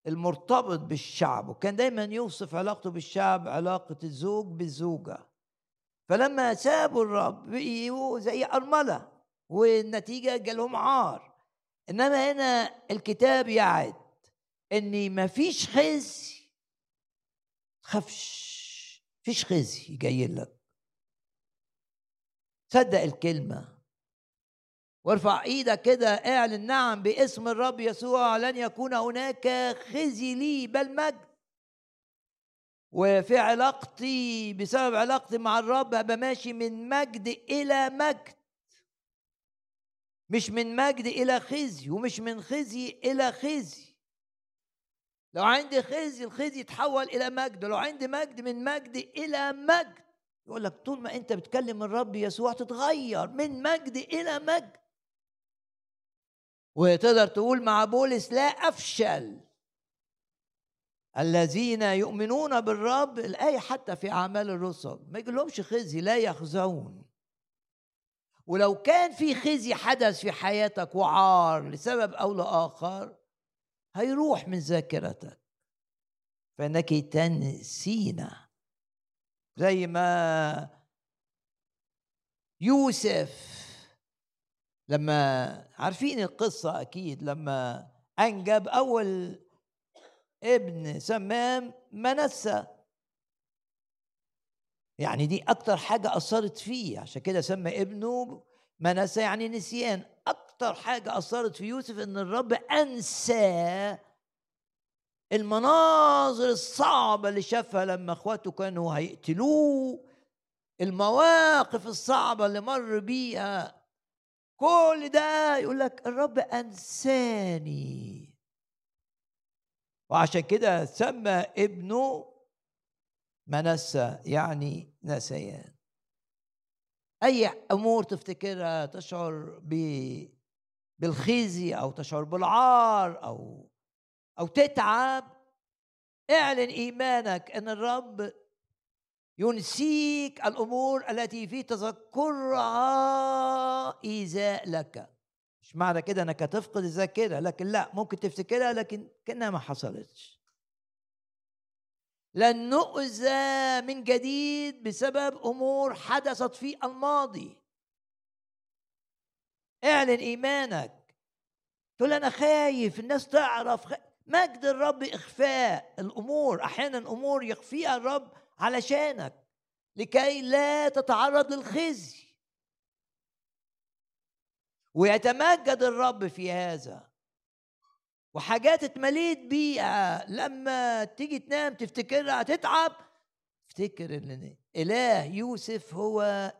المرتبط بالشعب وكان دايما يوصف علاقته بالشعب علاقة الزوج بالزوجة. فلما سابوا الرب بقيوا زي أرملة والنتيجة جالهم عار. إنما هنا الكتاب يعد إن مفيش خزي. تخافش فيش خزي جاي لك صدق الكلمة. وارفع إيدك كده اعلن نعم باسم الرب يسوع لن يكون هناك خزي لي بل مجد. وفي علاقتي بسبب علاقتي مع الرب هبقى ماشي من مجد إلى مجد. مش من مجد إلى خزي ومش من خزي إلى خزي. لو عندي خزي الخزي يتحول إلى مجد. لو عندي مجد من مجد إلى مجد. يقول لك طول ما أنت بتكلم الرب يسوع تتغير من مجد إلى مجد. وتقدر تقول مع بولس لا أفشل. الذين يؤمنون بالرب الآية حتى في أعمال الرسل ما يقولهمش خزي لا يخزون. ولو كان في خزي حدث في حياتك وعار لسبب أو لآخر هيروح من ذاكرتك. فإنك تنسينا زي ما يوسف لما عارفين القصة أكيد لما أنجب أول ابن سمام منسى. يعني دي أكتر حاجة أثرت فيه عشان كده سمى ابنه منسى يعني نسيان. أكتر حاجة أثرت في يوسف إن الرب أنسى المناظر الصعبة اللي شافها لما إخواته كانوا هيقتلوه المواقف الصعبة اللي مر بيها. كل ده يقول لك الرب أنساني. وعشان كده سمى ابنه منسى يعني نسيان. أي أمور تفتكرها تشعر بالخزي أو تشعر بالعار أو أو تتعب اعلن إيمانك إن الرب ينسيك الأمور التي في تذكرها ايذاء لك. مش معنى كده إنك هتفقد الذاكرة لكن لا ممكن تفتكرها لكن كأنها ما حصلتش. لن نؤذى من جديد بسبب أمور حدثت في الماضي. اعلن إيمانك. تقول أنا خايف الناس تعرف خ... مجد الرب إخفاء الأمور. أحيانا أمور يخفيها الرب علشانك لكي لا تتعرض للخزي. ويتمجد الرب في هذا. وحاجات اتمليت بيها لما تيجي تنام تفتكرها تتعب افتكر إن إله يوسف هو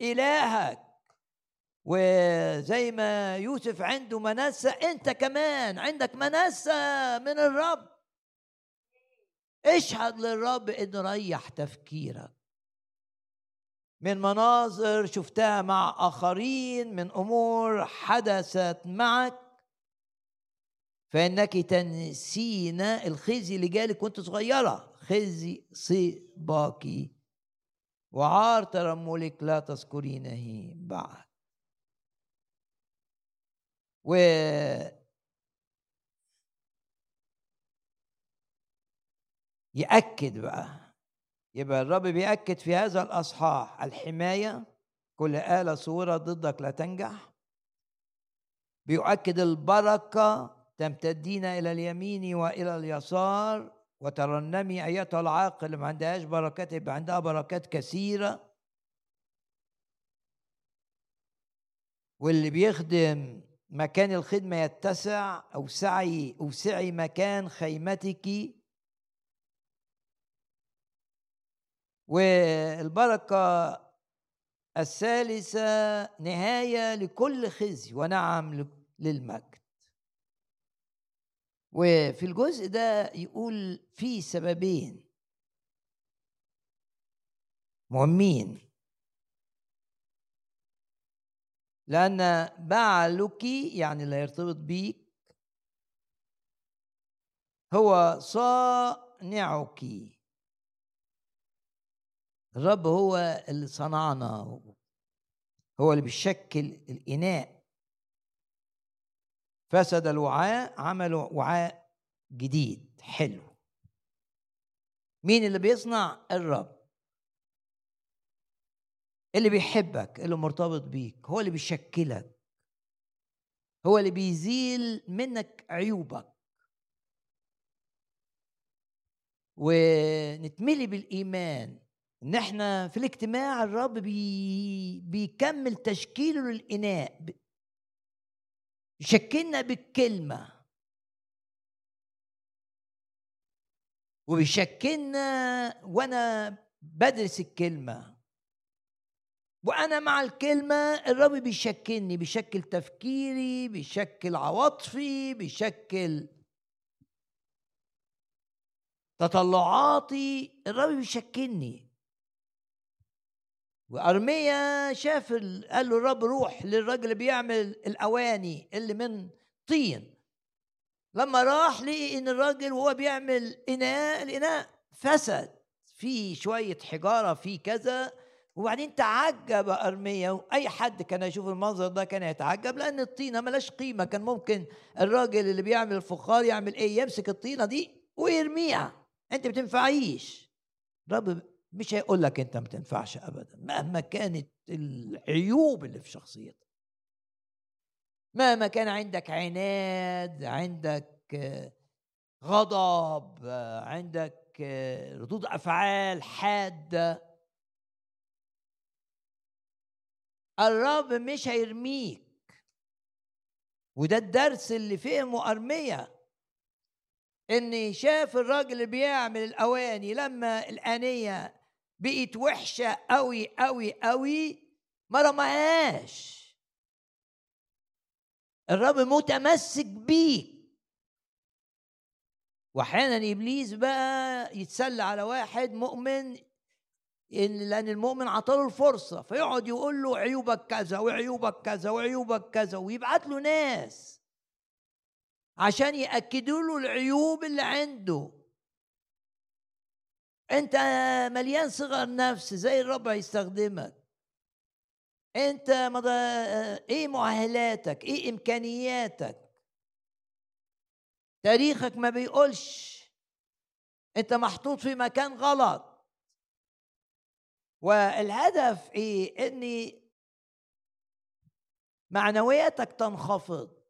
إلهك. وزي ما يوسف عنده منسى أنت كمان عندك منسى من الرب. اشهد للرب إنه ريح تفكيرك. من مناظر شفتها مع آخرين من أمور حدثت معك. فإنك تنسين الخزي اللي جالك وأنت صغيرة. خزي صباكي وعار ترملك لا تذكرينه بعد. يأكد بقى. يبقى الرب بيأكد في هذا الأصحاح. الحماية كل آلة صورة ضدك لا تنجح. بيؤكد البركة تمتدين إلى اليمين وإلى اليسار. وترنمي أيتها العاقل ما عندهاش بركات يبقى عندها بركات كثيرة. واللي بيخدم مكان الخدمة يتسع أوسعي أوسعي مكان خيمتك. والبركة الثالثة نهاية لكل خزي ونعم للمجد. وفي الجزء ده يقول في سببين. مهمين. لأن بعلك يعني اللي يرتبط بيك هو صانعك. الرب هو اللي صنعنا هو اللي بيشكل الإناء. فسد الوعاء عملوا وعاء جديد حلو. مين اللي بيصنع؟ الرب. اللي بيحبك اللي مرتبط بيك هو اللي بيشكلك. هو اللي بيزيل منك عيوبك. ونتملي بالإيمان. إن إحنا في الاجتماع الرب بي بيكمل تشكيله للإناء. يشكلنا بالكلمة. وبيشكلنا وأنا بدرس الكلمة. وأنا مع الكلمة الرب بيشكلني بيشكل تفكيري بيشكل عواطفي بيشكل تطلعاتي. الرب بيشكلني. وأرميا شاف قال له الرب روح للراجل اللي بيعمل الأواني اللي من طين. لما راح لقي إن الراجل وهو بيعمل إناء الإناء فسد. في شوية حجارة في كذا. وبعدين تعجب أرميا وأي حد كان يشوف المنظر ده كان يتعجب لأن الطينة ملاش قيمة. كان ممكن الراجل اللي بيعمل الفخار يعمل إيه؟ يمسك الطينة دي ويرميها. أنت بتنفعيش. رب مش هيقول لك أنت ما تنفعش ابدا مهما كانت العيوب اللي في شخصيتك. مهما كان عندك عناد عندك غضب عندك ردود أفعال حادة. الرب مش هيرميك. وده الدرس اللي فهمه أرميا إن شاف الراجل بيعمل الأواني لما الآنية بقت وحشة قوي قوي قوي ما رماهاش. الرب متمسك بيك. واحيانا إبليس بقى يتسلى على واحد مؤمن لأن المؤمن عطاله الفرصة فيقعد يقول له عيوبك كذا وعيوبك كذا وعيوبك كذا ويبعت له ناس عشان يأكدوا له العيوب اللي عنده. انت مليان صغر نفس زي الرب هيستخدمك. انت مضى إيه مؤهلاتك؟ إيه إمكانياتك؟ تاريخك ما بيقولش. انت محطوط في مكان غلط. والهدف إيه؟ ان معنوياتك تنخفض.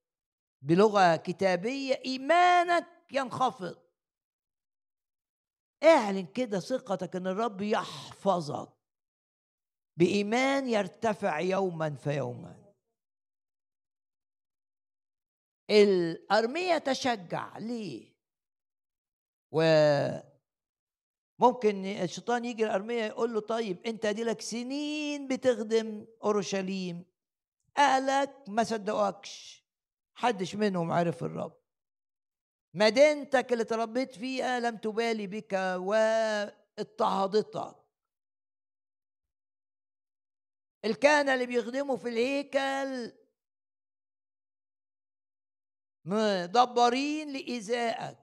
بلغة كتابية إيمانك ينخفض. اعلن كده ثقتك إن الرب يحفظك. بإيمان يرتفع يوما فيوما. الأرمية تشجع. ليه؟ و ممكن الشيطان يجي الأرمية يقول له طيب أنت دي لك سنين بتخدم أورشليم. اهلك ما صدقوكش حدش منهم عرف الرب. مدينتك اللي تربيت فيها لم تبالي بك واضطهدتك الكهنة اللي بيخدموا في الهيكل مدبرين لإيذائك.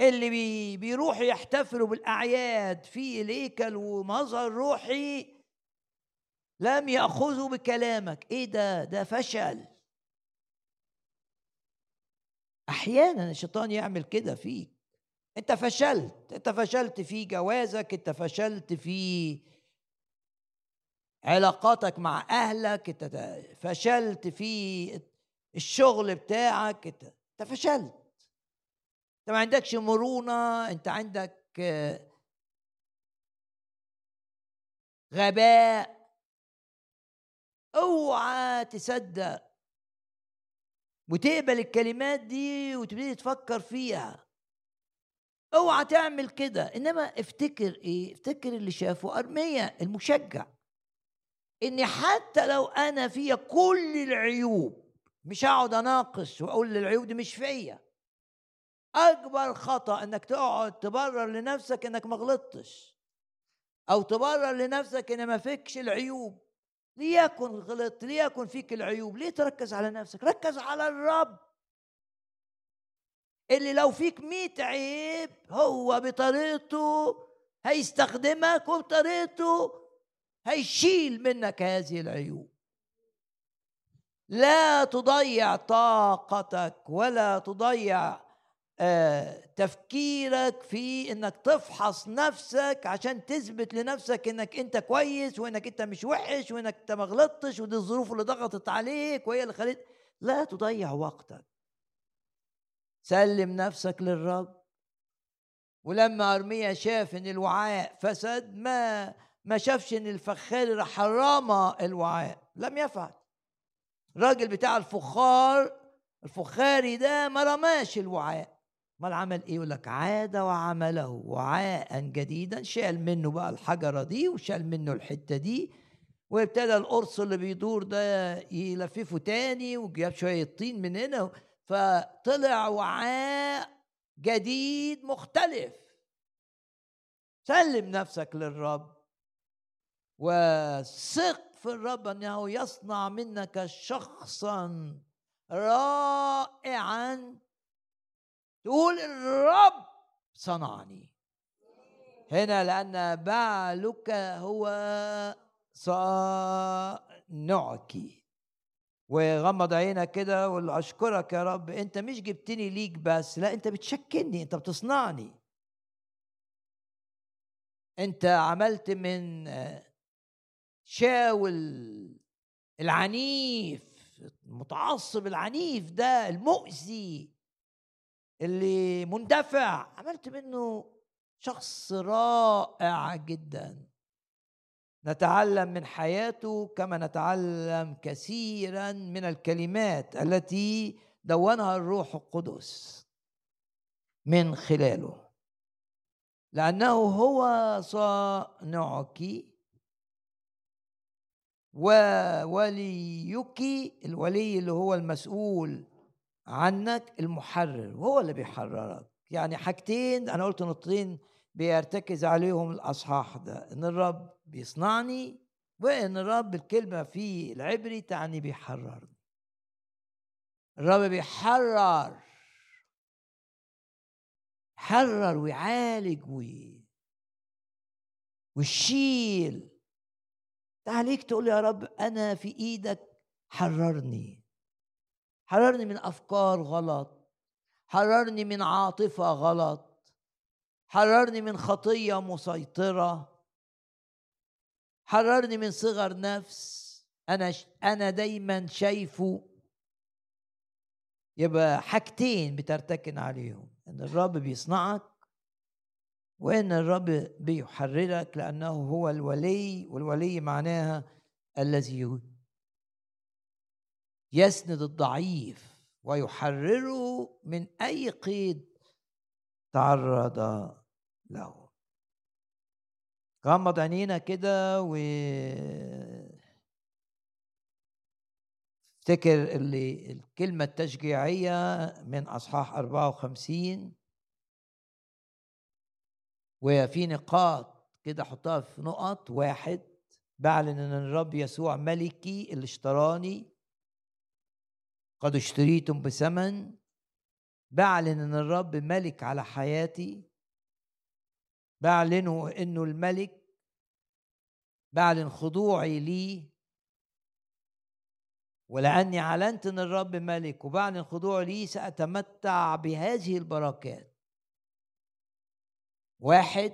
اللي بي بيروحوا يحتفلوا بالأعياد في الهيكل ومظهر روحي لم يأخذوا بكلامك. إيه ده؟ ده فشل. أحيانا الشيطان يعمل كده فيك. أنت فشلت أنت فشلت في جوازك أنت فشلت في علاقاتك مع أهلك أنت فشلت في الشغل بتاعك أنت فشلت. أنت ما عندكش مرونة أنت عندك غباء. أوعى تصدق. وتقبل الكلمات دي وتبتدي تفكر فيها. اوعى تعمل كده. انما افتكر إيه؟ افتكر اللي شافه ارميا المشجع. اني حتى لو أنا فيا كل العيوب مش هقعد اناقش واقول العيوب دي مش فيا. اكبر خطأ انك تقعد تبرر لنفسك انك ما غلطتش. أو تبرر لنفسك ان ما فيكش العيوب. ليكن غلطت ليكن فيك العيوب ليه تركز على نفسك؟ ركز على الرب. اللي لو فيك مئة عيب هو بطريقته هيستخدمك وبطريقته هيشيل منك هذه العيوب. لا تضيع طاقتك ولا تضيع تفكيرك في إنك تفحص نفسك عشان تثبت لنفسك إنك أنت كويس وإنك أنت مش وحش وإنك أنت ما غلطتش ودي الظروف اللي ضغطت عليك وهي اللي خلت لا تضيع وقتك. سلم نفسك للرب. ولما أرميا شاف إن الوعاء فسد ما ما شافش إن الفخار رمى الوعاء. لم يفعل. الراجل بتاع الفخار الفخاري ده ما رماش الوعاء. امال عمل إيه؟ يقول لك عاد وعمله وعاء جديدا شال منه بقى الحجرة دي وشال منه الحتة دي وابتدى القرص اللي بيدور ده يلففه تاني وجاب شوية طين من هنا فطلع وعاء جديد مختلف. سلم نفسك للرب. وثق في الرب أنه يصنع منك شخصا رائعا تقول الرب صنعني. هنا لأن بعلك هو صانعك. وغمض عينك كده وقول أشكرك يا رب أنت مش جبتني ليك بس لا أنت بتشكلني أنت بتصنعني. أنت عملت من شاول العنيف المتعصب العنيف ده المؤذي. اللي مندفع. عملت منه شخص رائع جدا. نتعلم من حياته كما نتعلم كثيرا من الكلمات التي دونها الروح القدس من خلاله. لأنه هو صانعك ووليك. الولي اللي هو المسؤول عنك المحرر وهو اللي بيحررك. يعني حاجتين أنا قلت نقطتين بيرتكز عليهم الأصحاح ده إن الرب بيصنعني وإن الرب الكلمة في العبري تعني بيحررني. الرب بيحرر حرر ويعالج وي ويشيل. عليك تقول يا رب أنا في إيدك حررني. حررني من أفكار غلط. حررني من عاطفة غلط. حررني من خطية مسيطرة. حررني من صغر نفس. أنا أنا دايما شايفه. يبقى حاجتين بترتكن عليهم إن الرب بيصنعك وإن الرب بيحررك لأنه هو الولي والولي معناها الذي يسند الضعيف ويحرره من أي قيد تعرض له. غمض عينينا كده و افتكر اللي الكلمة التشجيعية من أصحاح 54 وفي نقاط كده حطها في نقط. واحد بعلن إن الرب يسوع ملكي اللي اشتراني قد اشتريتم بثمن بعلن إن الرب ملك على حياتي بعلنه إنه الملك بعلن خضوعي ليه ولأني أعلنت إن الرب ملك وبعلن خضوعي ليه سأتمتع بهذه البركات. واحد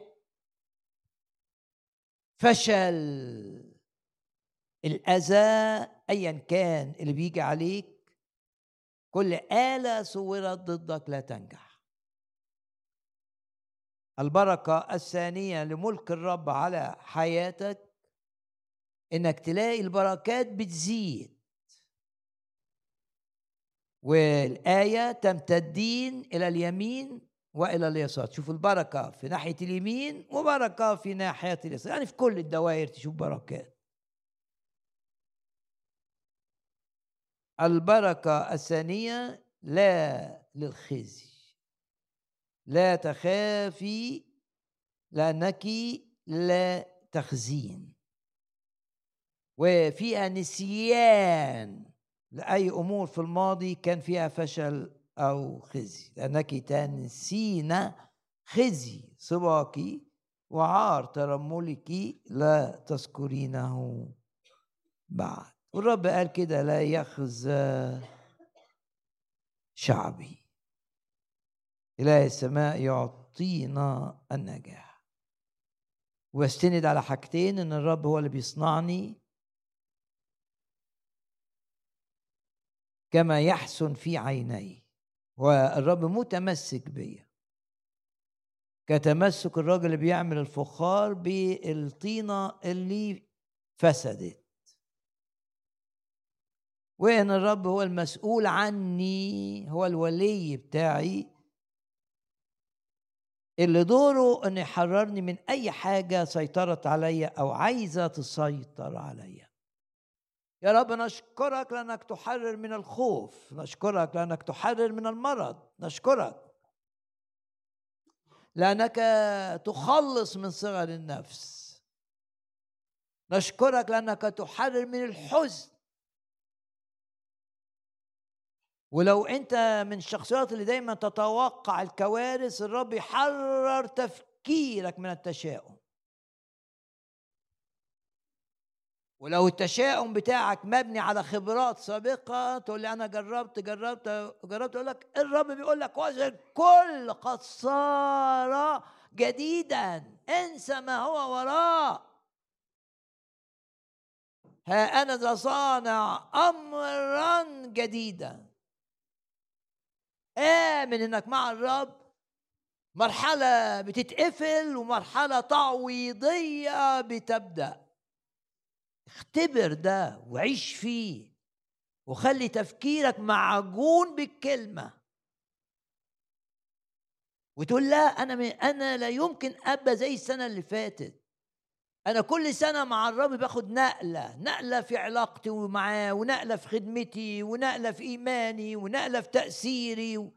فشل الأذى أيا كان اللي بيجي عليك كل آلة صورت ضدك لا تنجح. البركة الثانية لملك الرب على حياتك إنك تلاقي البركات بتزيد. والآية تمتدين إلى اليمين وإلى اليسار. تشوف البركة في ناحية اليمين وبركة في ناحية اليسار. يعني في كل الدوائر تشوف بركات. البركة الثانية لا للخزي. لا تخافي لأنك لا تخزين. وفيها نسيان لأي أمور في الماضي كان فيها فشل أو خزي. لأنك تنسين خزي. سباك وعار ترملك لا تذكرينه بعد. والرب قال كده لا يخزى شعبي. إله السماء يعطينا النجاح. واستند على حاجتين إن الرب هو اللي بيصنعني كما يحسن في عينيه والرب متمسك بيا. كتمسك الراجل اللي بيعمل الفخار بالطينة اللي فسدت. وإن الرب هو المسؤول عني هو الولي بتاعي اللي دوره إن يحررني من أي حاجة سيطرت عليا أو عايزة تسيطر عليا. يا رب نشكرك لأنك تحرر من الخوف نشكرك لأنك تحرر من المرض نشكرك. لأنك تخلص من صغر النفس. نشكرك لأنك تحرر من الحزن. ولو أنت من الشخصيات اللي دايما تتوقع الكوارث الرب يحرر تفكيرك من التشاؤم. ولو التشاؤم بتاعك مبني على خبرات سابقة تقول لي أنا جربت جربت جربت أقول لك الرب بيقول لك وزن كل قد صار جديدا. انسى ما هو وراء. ها أنا ذا صانع أمرا جديدا. آمن إنك مع الرب. مرحلة بتتقفل ومرحلة تعويضية بتبدأ. اختبر ده وعيش فيه وخلي تفكيرك معجون بالكلمة. وتقول لا أنا أنا لا يمكن أبقى زي السنة اللي فاتت. أنا كل سنة مع الرب باخد نقلة نقلة في علاقتي معاه ونقلة في خدمتي ونقلة في إيماني ونقلة في تأثيري.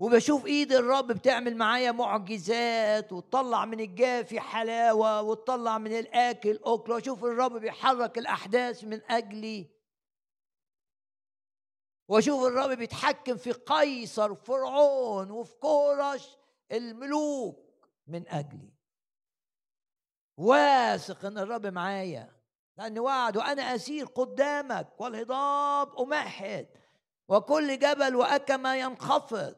وبشوف إيد الرب بتعمل معايا معجزات وتطلع من الجافي حلاوة وتطلع من الآكل أكل وأشوف الرب بيحرك الأحداث من أجلي. وأشوف الرب بيتحكم في قيصر فرعون وفي كورش الملوك من أجلي. واثق إن الرب معايا لأن وعد وأنا أسير قدامك والهضاب امهد وكل جبل واكمه ينخفض.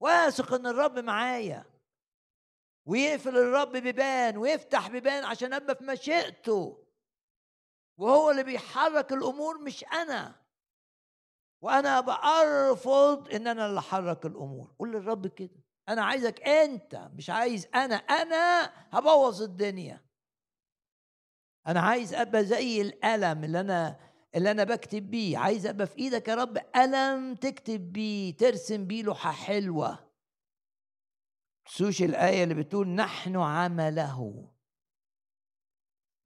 واثق إن الرب معايا. ويقفل الرب بيبان ويفتح بيبان عشان أبقى في مشيئته. وهو اللي بيحرك الأمور مش أنا. وأنا بأرفض إن أنا اللي أحرك الأمور. قول للرب كده. أنا عايزك أنت مش عايز أنا أنا هبوظ الدنيا. أنا عايز أبقى زي الألم اللي أنا اللي أنا بكتب بيه. عايز أبقى في إيدك يا رب قلم تكتب بيه ترسم بيه لوحة حلوة. تسوش الايه اللي بتقول نحن عمله.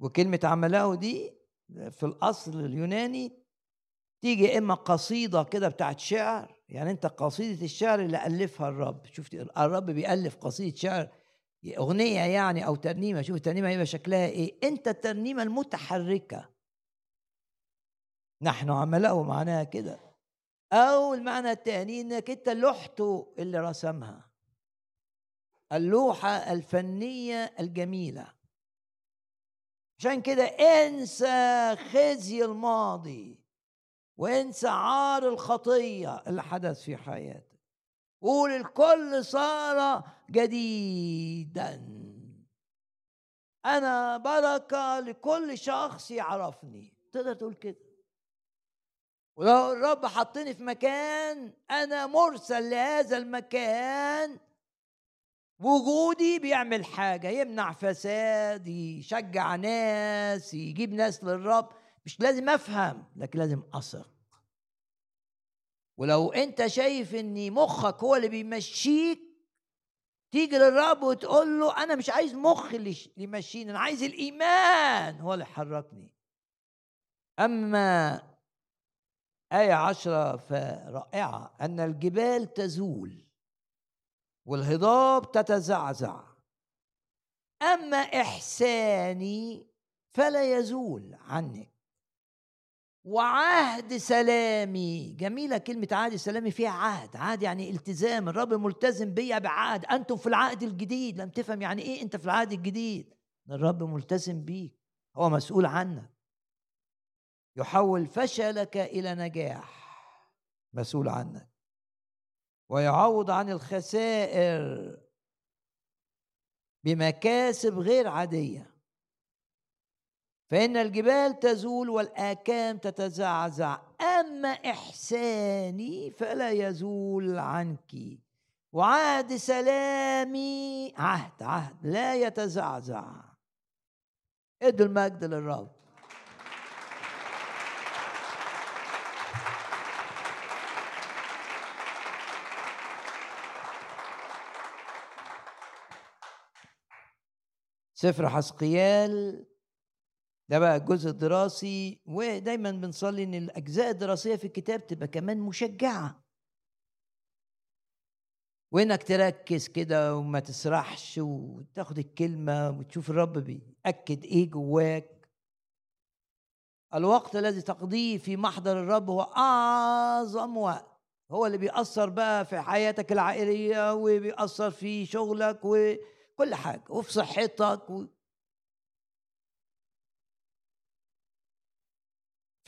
وكلمة عمله دي في الأصل اليوناني تيجي إما قصيدة كده بتاعت شعر يعني انت قصيدة الشعر اللي ألفها الرب. شفت الرب بيألف قصيدة شعر أغنية يعني أو ترنيمة. شوف الترنيمة هيبقى شكلها إيه؟ أنت الترنيمة المتحركة. نحن عمله معناها كده. أو المعنى الثاني إنك أنت لوحته اللي رسمها. اللوحة الفنية الجميلة. عشان كده انسى خزي الماضي. وانسى عار الخطية اللي حدث في حياتك. قول الكل صار جديدا. أنا بركة لكل شخص يعرفني. تقدر تقول كده. ولو الرب حطني في مكان أنا مرسل لهذا المكان. وجودي بيعمل حاجة يمنع فساد يشجع ناس يجيب ناس للرب. مش لازم أفهم لكن لازم أثق. ولو أنت شايف إن مخك هو اللي بيمشيك تيجي للرب وتقول له أنا مش عايز مخ اللي يمشيني أنا عايز الإيمان هو اللي يحركني. أما آية عشرة فرائعة أن الجبال تزول والهضاب تتزعزع. أما إحساني فلا يزول عنك. وعهد سلامي. جميلة كلمة عهد سلامي فيها عهد. عهد يعني التزام. الرب ملتزم بيا بعهد. أنتم في العهد الجديد. لم تفهم يعني إيه أنت في العهد الجديد؟ الرب ملتزم بيك. هو مسؤول عنك. يحول فشلك إلى نجاح. مسؤول عنك. ويعوض عن الخسائر بمكاسب غير عادية. فإن الجبال تزول والآكام تتزعزع. أما إحساني فلا يزول عنك. وعهد سلامي عهد عهد لا يتزعزع. ادوا المجد للرب. سفر حسقيال ده بقى الجزء الدراسي ودايما بنصلي إن الأجزاء الدراسية في الكتاب تبقى كمان مشجعة. وإنك تركز كده وما تسرحش وتاخد الكلمة وتشوف الرب بيأكد إيه جواك. الوقت الذي تقضيه في محضر الرب هو أعظم وقت. هو اللي بيأثر بقى في حياتك العائلية وبيأثر في شغلك وكل حاجة وفي صحتك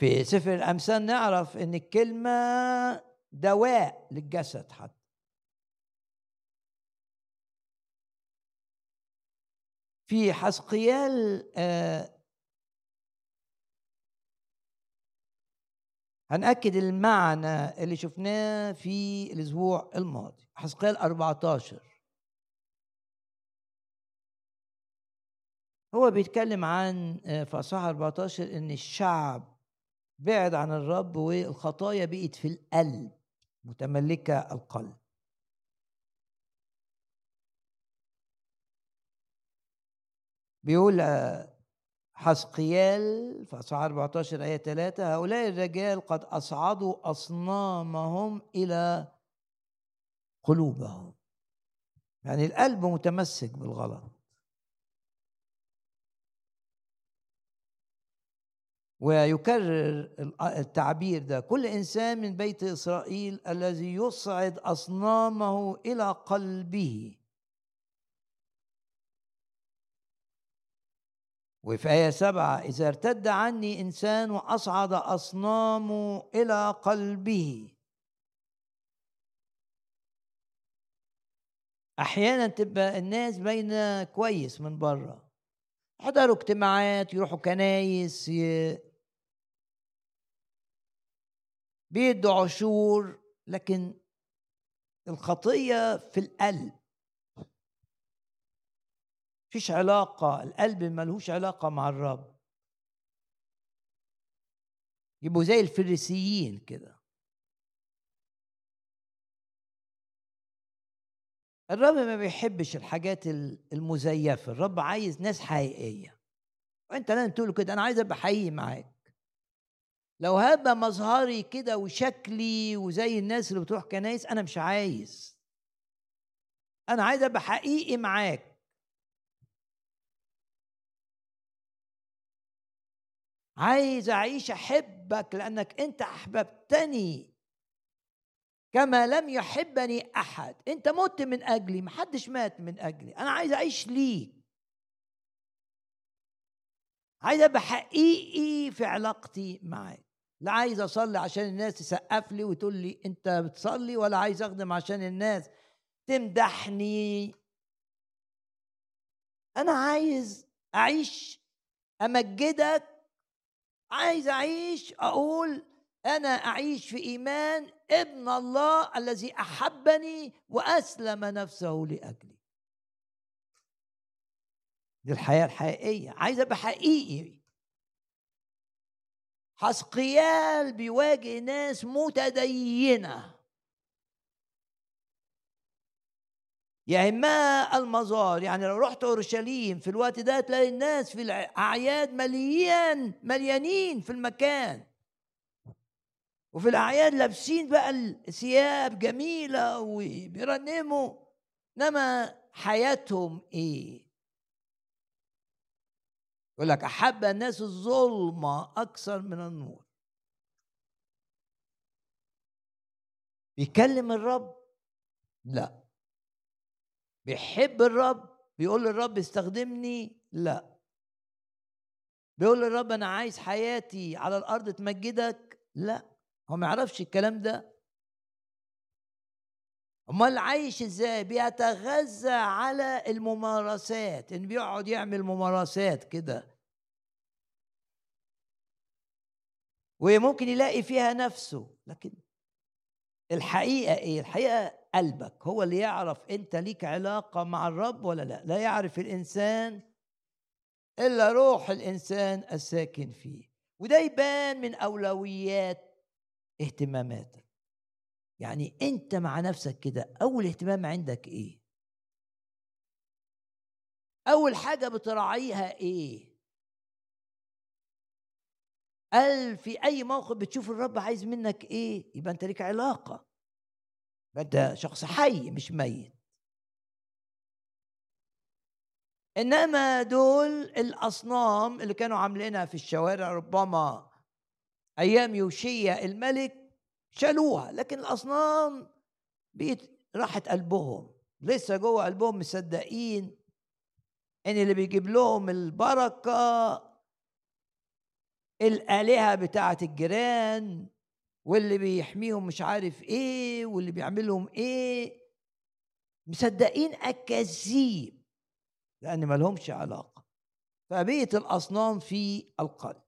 في سفر الأمثال نعرف إن الكلمة دواء للجسد حتى. في حسقيال آه هنأكد المعنى اللي شفناه في الأسبوع الماضي. حسقيال 14 هو بيتكلم عن آه، في أصحاح 14 إن الشعب بعد عن الرب والخطايا بقت في القلب متملكة القلب. بيقول آه، حسقيال في أصحاح 14 آية 3 هؤلاء الرجال قد أصعدوا أصنامهم إلى قلوبهم. يعني القلب متمسك بالغلط. ويكرر التعبير ده. كل إنسان من بيت إسرائيل الذي يصعد أصنامه إلى قلبه. وفي آية سبعة إذا ارتد عني إنسان وأصعد أصنامه إلى قلبه. أحيانا تبقى الناس باينة كويس من بره حضروا اجتماعات يروحوا كنايس بيدوا عشور لكن الخطية في القلب. فيش علاقة القلب ملهوش علاقة مع الرب. يبقوا زي الفريسيين كده. الرب ما بيحبش الحاجات المزيفة. الرب عايز ناس حقيقية. وانت لازم تقول كده أنا عايز أبقى حقيقي معاك. لو هبقى مظهري كده وشكلي وزي الناس اللي بتروح كنايس أنا مش عايز. أنا عايز أبقى حقيقي معاك. عايز أعيش أحبك لأنك أنت أحببتني. كما لم يحبني أحد. أنت مت من أجلي محدش مات من أجلي. أنا عايز أعيش ليك. عايز أبقى حقيقي في علاقتي معاك. لا عايز أصلي عشان الناس تسقف لي وتقول لي أنت بتصلي ولا عايز أخدم عشان الناس تمدحني. أنا عايز أعيش أمجدك. عايز أعيش أقول أنا أعيش في إيمان ابن الله الذي أحبني وأسلم نفسه لأجلي. دي الحياة الحقيقية. عايز أبقى حقيقي. حسقيال بيواجه ناس متدينة. يهمها المزار يعني لو رحت أورشليم في الوقت ده تلاقي الناس في الاعياد مليان مليانين في المكان. وفي الأعياد لابسين بقى الثياب جميلة وبيرنموا. إنما حياتهم إيه؟ يقول لك أحب الناس الظلمة أكثر من النور. بيكلم الرب؟ لا. بيحب الرب؟ بيقول للرب استخدمني؟ لا. بيقول للرب أنا عايز حياتي على الأرض تمجدك؟ لا. هو ما يعرفش الكلام ده. امال عايش إزاي؟ بيتغذى على الممارسات. إن بيقعد يعمل ممارسات كده. وممكن يلاقي فيها نفسه. لكن الحقيقة إيه؟ الحقيقة قلبك هو اللي يعرف أنت ليك علاقة مع الرب ولا لا. لا يعرف الإنسان إلا روح الإنسان الساكن فيه. وده يبان من أولويات اهتماماتك يعني أنت مع نفسك كده أول اهتمام عندك إيه؟ أول حاجة بتراعيها إيه؟ قال في أي موقف بتشوف الرب عايز منك إيه؟ يبقى أنت ليك علاقة. يبقى أنت شخص حي مش ميت. إنما دول الأصنام اللي كانوا عاملينها في الشوارع ربما أيام يوشيا الملك شالوها لكن الأصنام بيت راحت قلبهم. لسه جوه قلبهم مصدقين إن اللي بيجيب لهم البركة الآلهة بتاعة الجيران واللي بيحميهم مش عارف إيه واللي بيعمل لهم إيه. مصدقين اكاذيب لأن ما لهمش علاقة. فبيت الأصنام في القلب.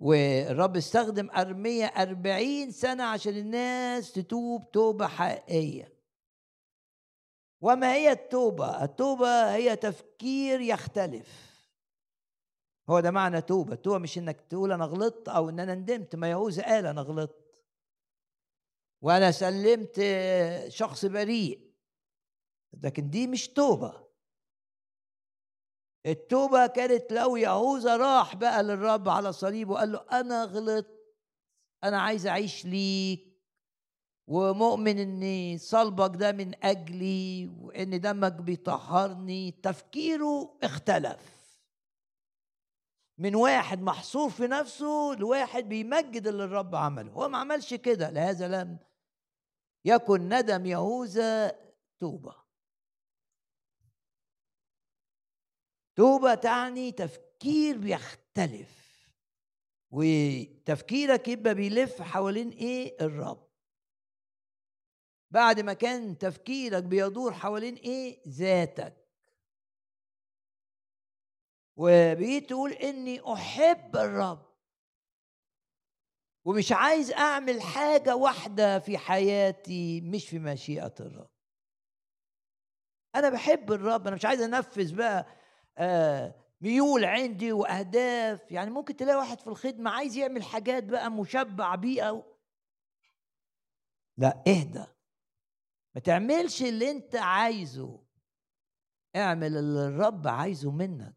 والرب استخدم أرمية أربعين سنة عشان الناس تتوب توبة حقيقية. وما هي التوبة؟ التوبة هي تفكير يختلف. هو ده معنى توبة. توبة مش إنك تقول أنا غلطت أو إن أنا ندمت. ما يهوذا قال أنا غلطت. وأنا سلمت شخص بريء. لكن دي مش توبة. التوبة كانت لو يهوذا راح بقى للرب على صليب وقال له أنا غلطت أنا عايز أعيش ليك ومؤمن إن صلبك ده من أجلي وإن دمك بيطهرني. تفكيره اختلف. من واحد محصور في نفسه لواحد بيمجد اللي الرب عمله. هو ما عملش كده. لهذا لم يكن ندم يهوذا توبة. توبه تعني تفكير بيختلف. وتفكيرك يبقى بيلف حوالين إيه؟ الرب. بعد ما كان تفكيرك بيدور حوالين إيه؟ ذاتك. وبقيت تقول إني أحب الرب. ومش عايز أعمل حاجة واحدة في حياتي مش في مشيئة الرب. أنا بحب الرب أنا مش عايز أنفذ بقى ميول عندي وأهداف. يعني ممكن تلاقي واحد في الخدمة عايز يعمل حاجات بقى مشبع بيها لا اهدى. ما تعملش اللي انت عايزه. اعمل اللي الرب عايزه منك.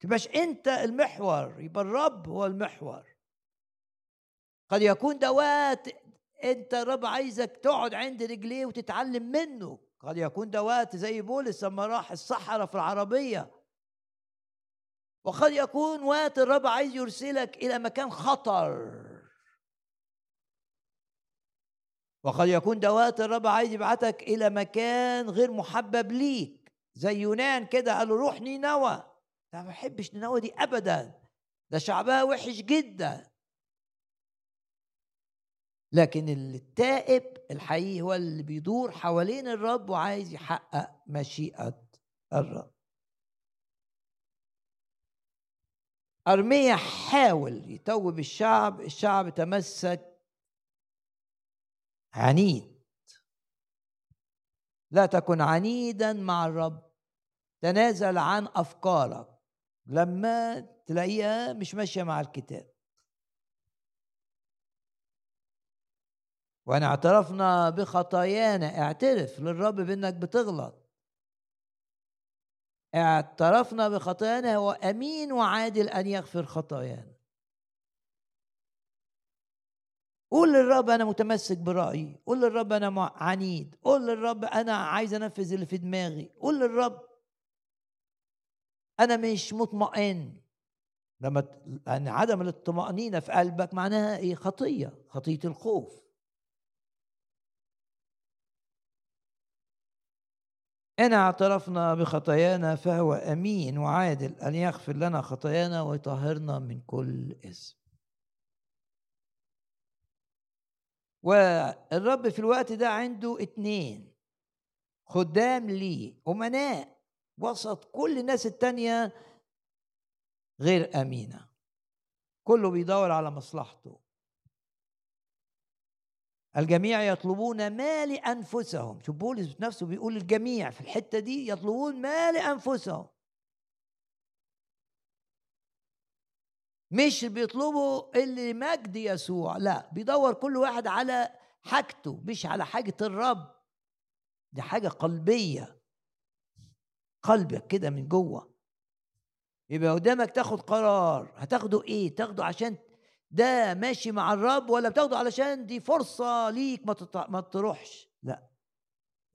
تبقاش انت المحور يبقى الرب هو المحور. قد يكون ده وقت انت الرب عايزك تقعد عند رجليه وتتعلم منه. قد يكون ده وقت زي بولس لما راح الصحراء في العربية. وقد يكون وقت الرب عايز يرسلك إلى مكان خطر. وقد يكون ده وقت الرب عايز يبعتك إلى مكان غير محبب ليك. زي يونان كده قال له روح نينوى. لا ما بحبش نينوى دي أبدا. ده شعبها وحش جدا. لكن التائب الحقيقي هو اللي بيدور حوالين الرب وعايز يحقق مشيئة الرب. أرميا حاول يتوب الشعب الشعب تمسك عنيد. لا تكن عنيدا مع الرب. تنازل عن أفكارك. لما تلاقيها مش ماشية مع الكتاب. وإن اعترفنا بخطايانا اعترف للرب بإنك بتغلط. اعترفنا بخطايانا هو أمين وعادل أن يغفر خطايانا. قول للرب أنا متمسك برأيي قول للرب أنا عنيد قول للرب أنا عايز أنفذ اللي في دماغي قول للرب أنا مش مطمئن. لما يعني عدم الاطمئنينة في قلبك معناها إيه؟ خطية خطية الخوف. إن اعترفنا بخطايانا فهو أمين وعادل أن يغفر لنا خطايانا ويطهرنا من كل إثم والرب في الوقت ده عنده اتنين خدام ليه أمناء وسط كل الناس التانية غير أمينة. كله بيدور على مصلحته. الجميع يطلبون ما لأنفسهم. شوف بولس نفسه بيقول الجميع في الحتة دي يطلبون ما لأنفسهم. مش بيطلبوا اللي مجد يسوع لا بيدور كل واحد على حاجته مش على حاجة الرب. دي حاجة قلبية. قلبك كده من جوه. يبقى قدامك تاخد قرار. هتاخده إيه؟ تاخده عشان ده ماشي مع الرب ولا بتاخده علشان دي فرصة ليك ما. ما تروحش. لا.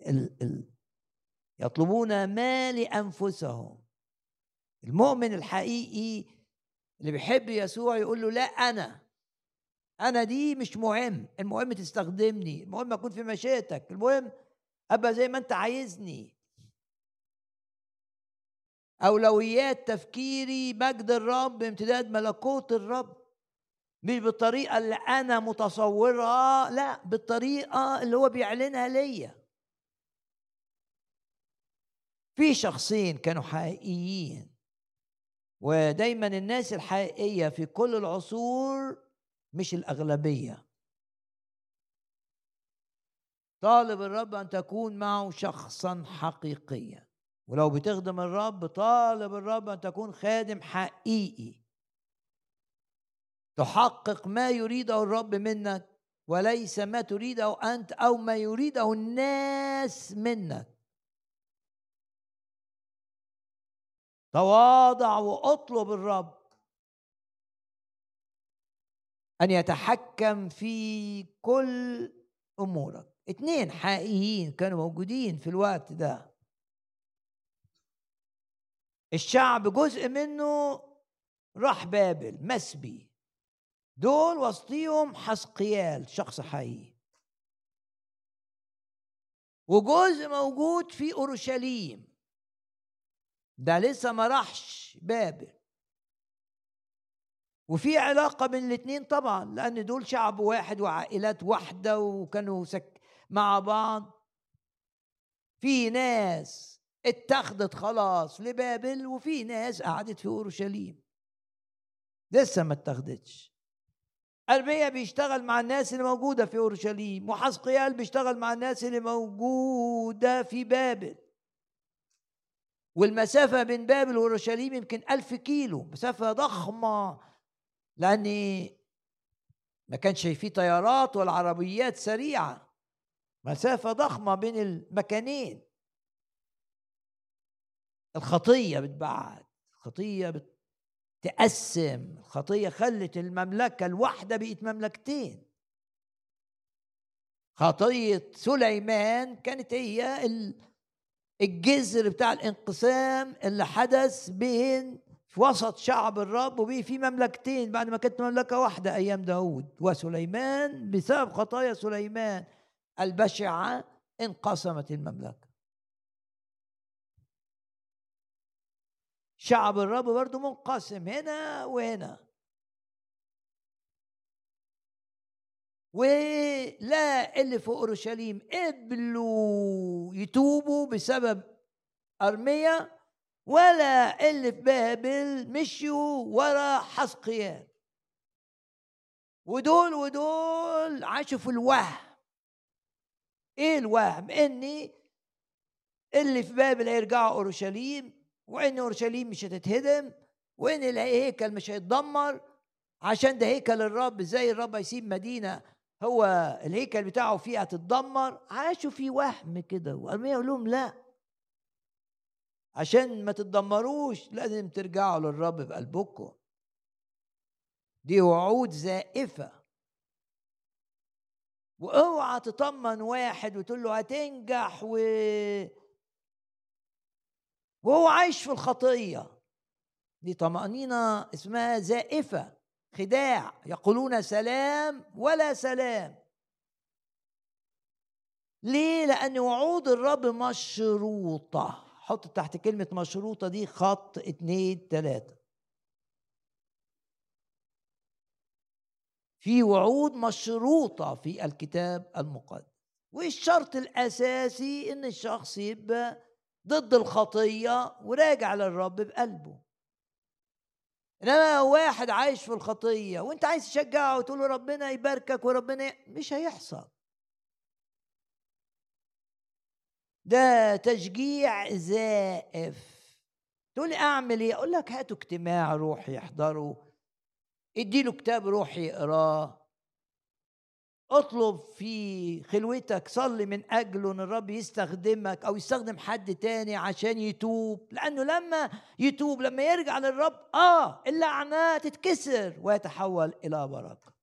ال... ال... يطلبون ما لأنفسهم المؤمن الحقيقي اللي بيحب يسوع يقول له لا أنا. أنا دي مش مهم. المهم تستخدمني. المهم أكون في مشيئتك. المهم أبقى زي ما أنت عايزني. أولويات تفكيري مجد الرب امتداد ملكوت الرب. مش بالطريقة اللي أنا متصورها لا بالطريقة اللي هو بيعلنها ليا. في شخصين كانوا حقيقيين ودايما الناس الحقيقية في كل العصور مش الأغلبية. طالب الرب أن تكون معه شخصا حقيقيا. ولو بتخدم الرب طالب الرب أن تكون خادم حقيقي. تحقق ما يريده الرب منك وليس ما تريده أنت أو ما يريده الناس منك. تواضع وأطلب الرب أن يتحكم في كل أمورك. اتنين حقيقيين كانوا موجودين في الوقت ده. الشعب جزء منه راح بابل مسبي. دول وسطيهم حسقيال شخص حقيقي. وجزء موجود في أورشليم. ده لسه ما راحش بابل. وفي علاقة بين الاثنين طبعا لأن دول شعب واحد وعائلات واحدة وكانوا سك مع بعض. في ناس اتخذت خلاص لبابل وفي ناس قعدت في أورشليم. لسه ما اتخذتش. أرميا بيشتغل مع الناس اللي موجودة في أورشليم وحسقيال بيشتغل مع الناس اللي موجودة في بابل. والمسافة بين بابل وأورشليم يمكن ألف كيلو مسافة ضخمة لأن ما كانش في طيارات ولا عربيات سريعة. مسافة ضخمة بين المكانين. الخطية بتبعد الخطية بت تقسم الخطية خلت المملكة الواحدة بقت مملكتين. خطية سليمان كانت هي الجذر بتاع الانقسام اللي حدث بين في وسط شعب الرب وبيه في مملكتين بعد ما كانت مملكة واحدة أيام داود. وسليمان بسبب خطايا سليمان البشعة انقسمت المملكة. شعب الرب برضه منقسم هنا وهنا. ولا اللي في أورشليم قبلوا يتوبوا بسبب أرميا ولا اللي في بابل مشيوا ورا حسقيال ودول ودول عاشوا في الوهم. إيه الوهم؟ إني اللي في بابل هيرجعوا أورشليم وان أورشليم مش هتتهدم؟ وان الهيكل مش هيتدمر؟ عشان ده هيكل الرب إزاي الرب هيسيب مدينة هو الهيكل بتاعه فيها تتدمر؟ عاشوا في وهم كده وارميا يقول لهم لا. عشان ما تتدمروش لازم ترجعوا للرب بقلبكم دي وعود زائفة. وأوعى تطمن واحد وتقول له هتنجح و وهو عايش في الخطية. دي طمأنينة اسمها زائفة خداع يقولون سلام ولا سلام. ليه؟ لأن وعود الرب مشروطة. حط تحت كلمة مشروطة دي خط اتنين تلاتة. في وعود مشروطة في الكتاب المقدس. والشرط الأساسي إن الشخص يبقى ضد الخطية وراجع للرب بقلبه. إنما واحد عايش في الخطية وأنت عايز تشجعه وتقول له ربنا يباركك وربنا مش هيحصل. ده تشجيع زائف. تقول لي أعمل إيه؟ أقول لك هاتوا اجتماع روحي يحضروا اديله كتاب روحي يقراه. اطلب في خلوتك صلي من أجله إن الرب يستخدمك أو يستخدم حد تاني عشان يتوب. لأنه لما يتوب لما يرجع للرب آه اللعنة تتكسر ويتحول إلى بركة.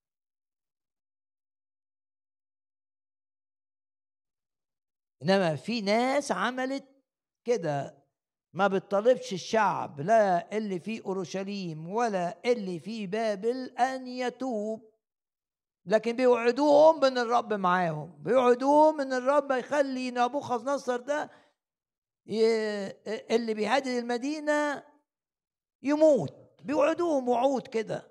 إنما في ناس عملت كده. ما بتطلبش الشعب لا اللي في أورشليم ولا اللي في بابل أن يتوب. لكن بيوعدوهم ان الرب معاهم. بيوعدوهم إن الرب يخلي نبوخذ نصر ده اللي بيهدد المدينة يموت. بيوعدوهم وعود كده.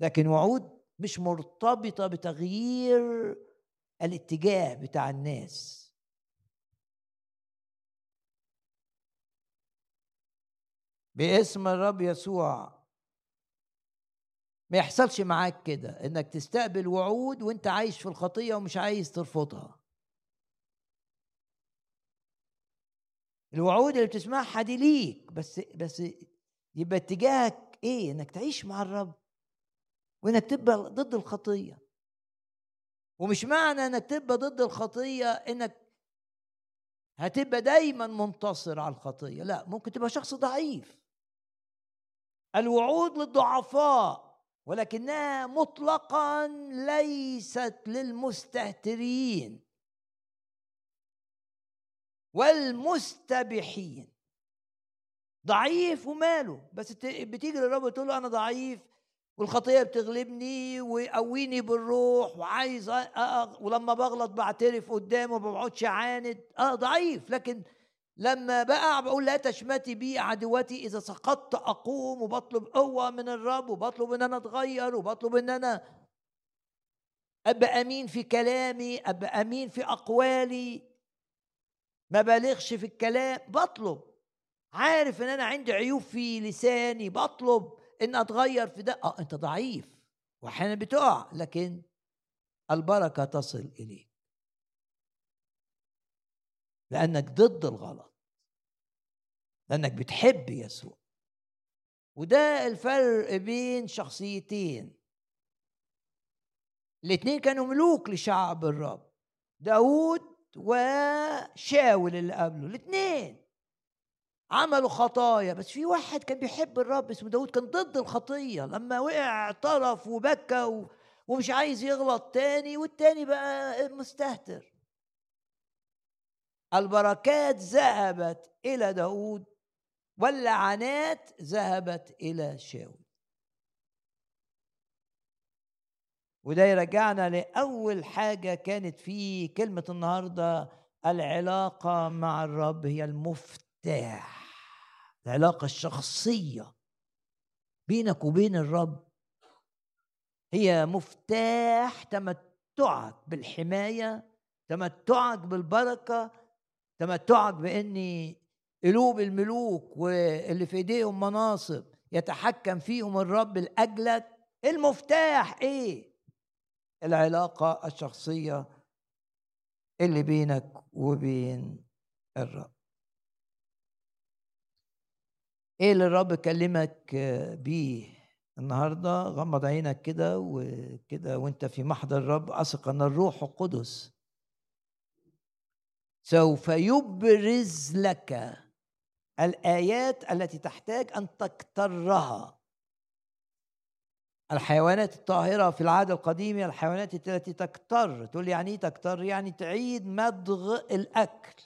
لكن وعود مش مرتبطة بتغيير الاتجاه بتاع الناس. باسم الرب يسوع ما يحصلش معاك كده إنك تستقبل وعود وأنت عايش في الخطية ومش عايز ترفضها. الوعود اللي بتسمعها دي ليك بس بس يبقى اتجاهك إيه؟ إنك تعيش مع الرب وإنك تبقى ضد الخطية. ومش معنى إنك تبقى ضد الخطية إنك هتبقى دايما منتصر على الخطية لا ممكن تبقى شخص ضعيف. الوعود للضعفاء ولكنها مطلقا ليست للمستهترين والمستبحين. ضعيف وماله. بس بتيجي للرب تقول له أنا ضعيف والخطية بتغلبني ويقويني بالروح وعايز أ... ولما بغلط بعترف قدامه ما بقعدش عاند آه ضعيف. لكن لما بقع بقول لا تشمتي بي عدوتي إذا سقطت أقوم وبطلب قوة من الرب وبطلب إن أنا أتغير وبطلب إن أنا أبقى أمين في كلامي أبقى أمين في أقوالي. ما بالغش في الكلام بطلب. عارف إن أنا عندي عيوب في لساني بطلب إن أتغير في ده. آه أنت ضعيف واحيانا بتقع لكن البركة تصل إليك. لأنك ضد الغلط. لأنك بتحب يسوع. وده الفرق بين شخصيتين. الاثنين كانوا ملوك لشعب الرب. داود وشاول اللي قبله. الاثنين عملوا خطايا. بس في واحد كان بيحب الرب اسمه داود كان ضد الخطية. لما وقع اعترف وبكى ومش عايز يغلط تاني والتاني بقى مستهتر. البركات ذهبت إلى داود واللعنات ذهبت إلى شاول وده يرجعنا لأول حاجة كانت في كلمة النهاردة العلاقة مع الرب هي المفتاح العلاقة الشخصية بينك وبين الرب هي مفتاح تمتعك بالحماية تمتعك بالبركة تمتعك بأن قلوب الملوك واللي في إيديهم مناصب يتحكم فيهم الرب لاجلك المفتاح إيه؟ العلاقة الشخصية اللي بينك وبين الرب. إيه اللي الرب كلمك بيه النهارده؟ غمض عينك كده وكده وأنت في محضر الرب أثق أن الروح القدس سوف يبرز لك الآيات التي تحتاج أن تكترها. الحيوانات الطاهرة في العادة القديمة الحيوانات التي تكتر. تقول يعني إيه تكتر؟ يعني تعيد مضغ الأكل.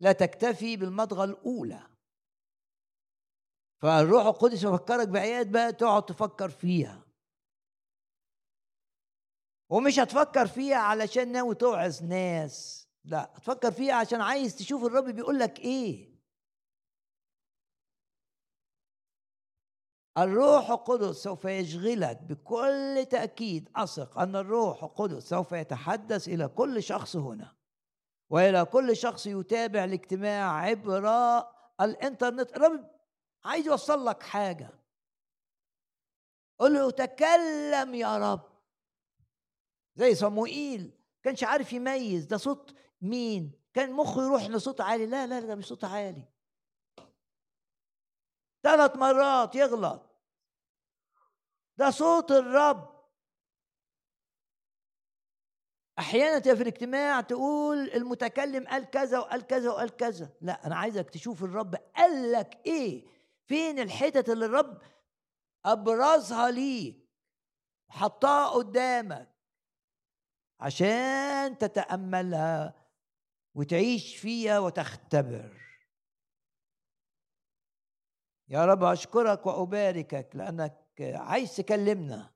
لا تكتفي بالمضغة الأولى. فالروح القدس يفكرك بآيات بقى تقعد تفكر فيها. ومش هتفكر فيها علشان ناوي توعظ ناس. لا هتفكر فيها عشان عايز تشوف الرب بيقول لك إيه. الروح القدس سوف يشغلك بكل تأكيد. أثق أن الروح القدس سوف يتحدث إلى كل شخص هنا وإلى كل شخص يتابع الاجتماع عبر الإنترنت. الرب عايز يوصل لك حاجة. قل له تكلم يا رب. زي صموئيل كانش عارف يميز. ده صوت مين؟ كان مخه يروح لصوت عالي. لا لا ده مش صوت عالي. ثلاث مرات يغلط. ده صوت الرب. أحيانا في الاجتماع تقول المتكلم قال كذا وقال كذا وقال كذا. لا أنا عايزك تشوف الرب قال لك إيه. فين الحتت اللي الرب أبرزها ليك؟ حطها قدامك عشان تتأملها. وتعيش فيها وتختبر. يا رب أشكرك وأباركك لأنك عايز تكلمنا.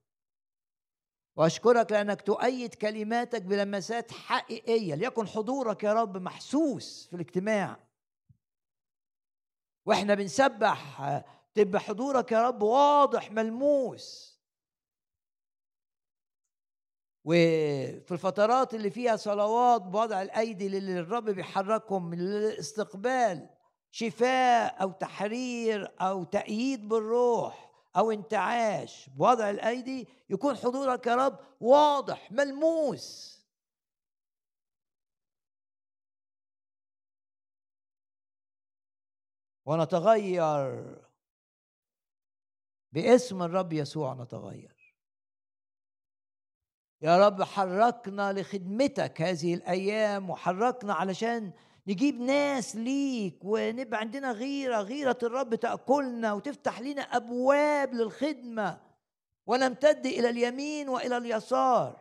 وأشكرك لأنك تؤيد كلماتك بلمسات حقيقية ليكن حضورك يا رب محسوس في الاجتماع. وإحنا بنسبح تبقى حضورك يا رب واضح ملموس. وفي الفترات اللي فيها صلوات بوضع الأيدي اللي الرب بيحركهم من الاستقبال شفاء أو تحرير أو تأييد بالروح أو انتعاش. بوضع الأيدي يكون حضورك يا رب واضح ملموس. ونتغير. باسم الرب يسوع نتغير. يا رب حركنا لخدمتك هذه الأيام وحركنا علشان نجيب ناس ليك ونبقى عندنا غيرة غيرة الرب تأكلنا وتفتح لنا أبواب للخدمة. ونمتد إلى اليمين وإلى اليسار.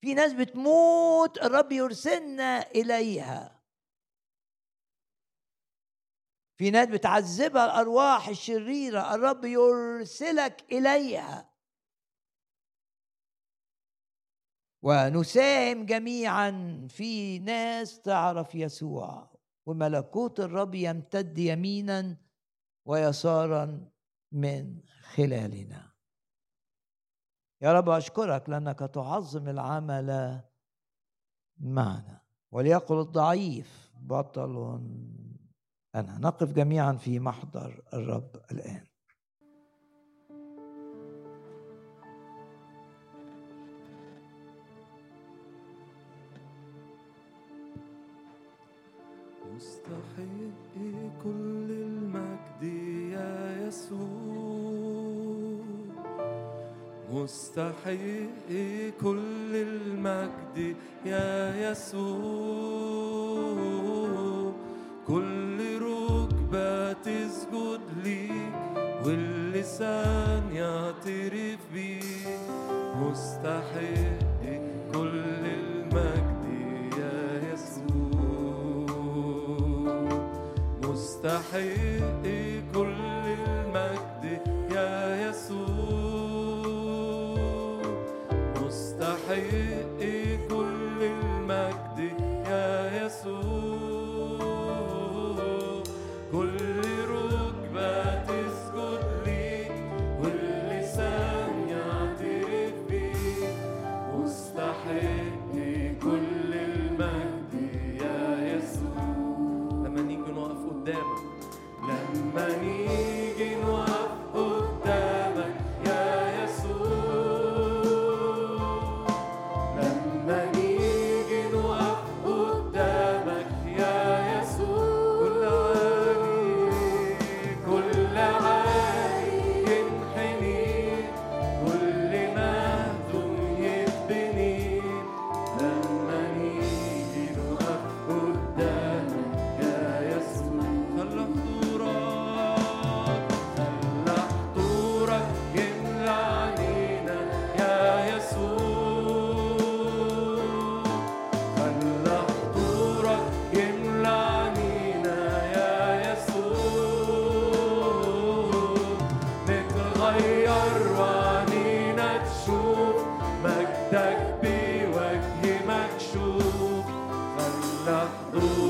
في ناس بتموت الرب يرسلنا إليها. في ناس بتعذبها الأرواح الشريرة الرب يرسلك إليها. ونساهم جميعا في ناس تعرف يسوع. وملكوت الرب يمتد يمينا ويسارا من خلالنا. يا رب أشكرك لأنك تعظم العمل معنا. وليقل الضعيف بطل أنا. نقف جميعا في محضر الرب الآن. مستحق كل المجد يا يسوع. مستحق كل المجد يا يسوع. كل ركبة تسجد ليك واللسان يعترف بيك. مستحق مستحق مكشوف. فلنحضر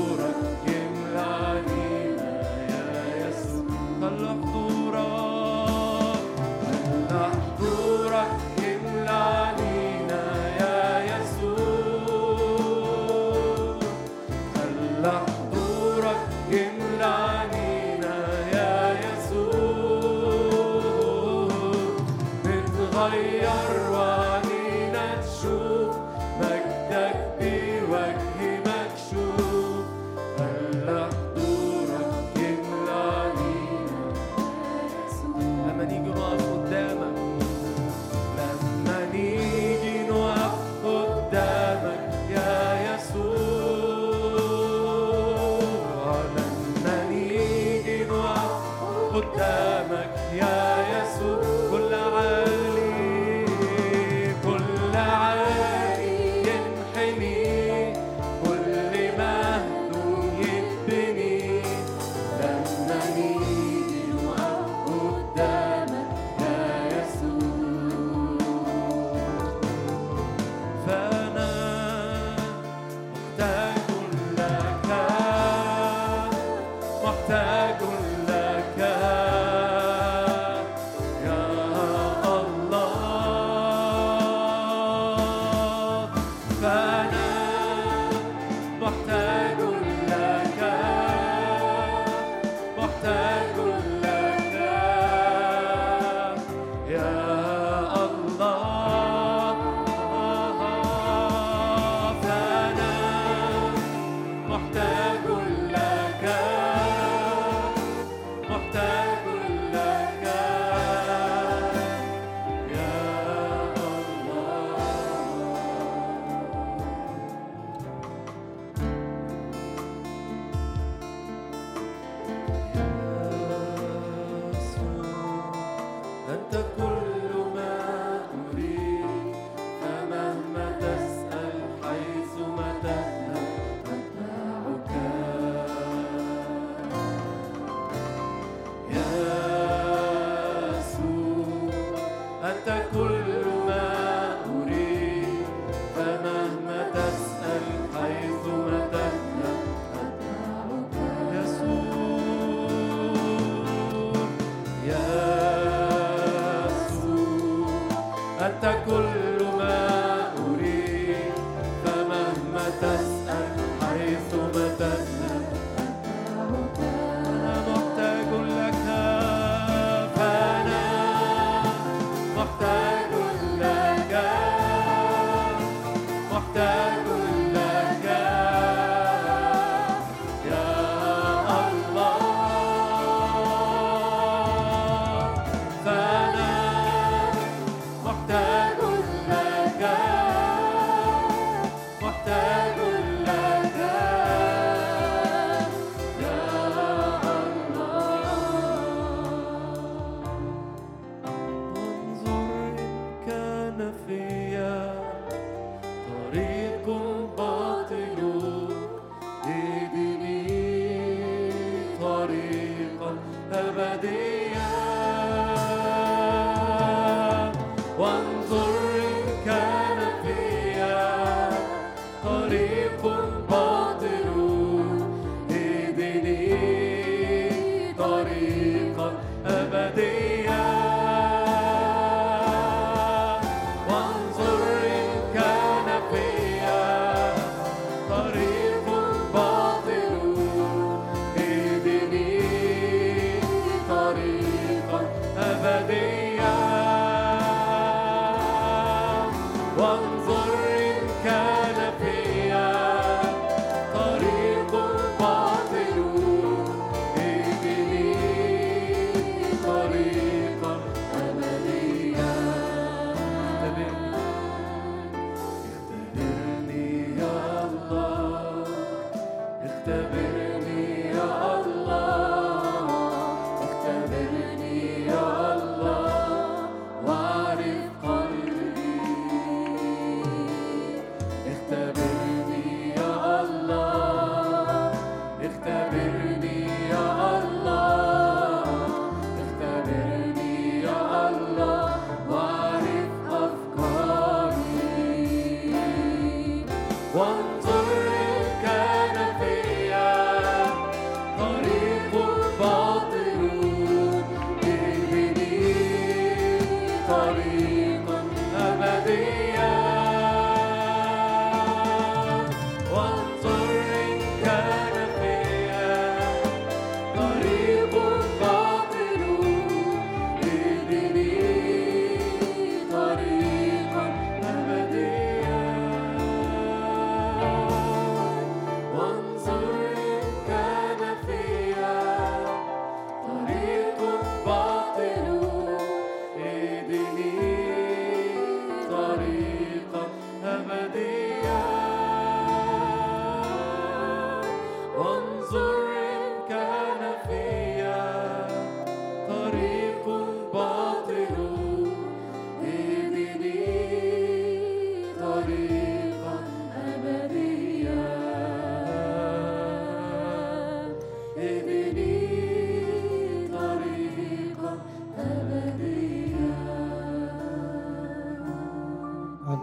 أبديا.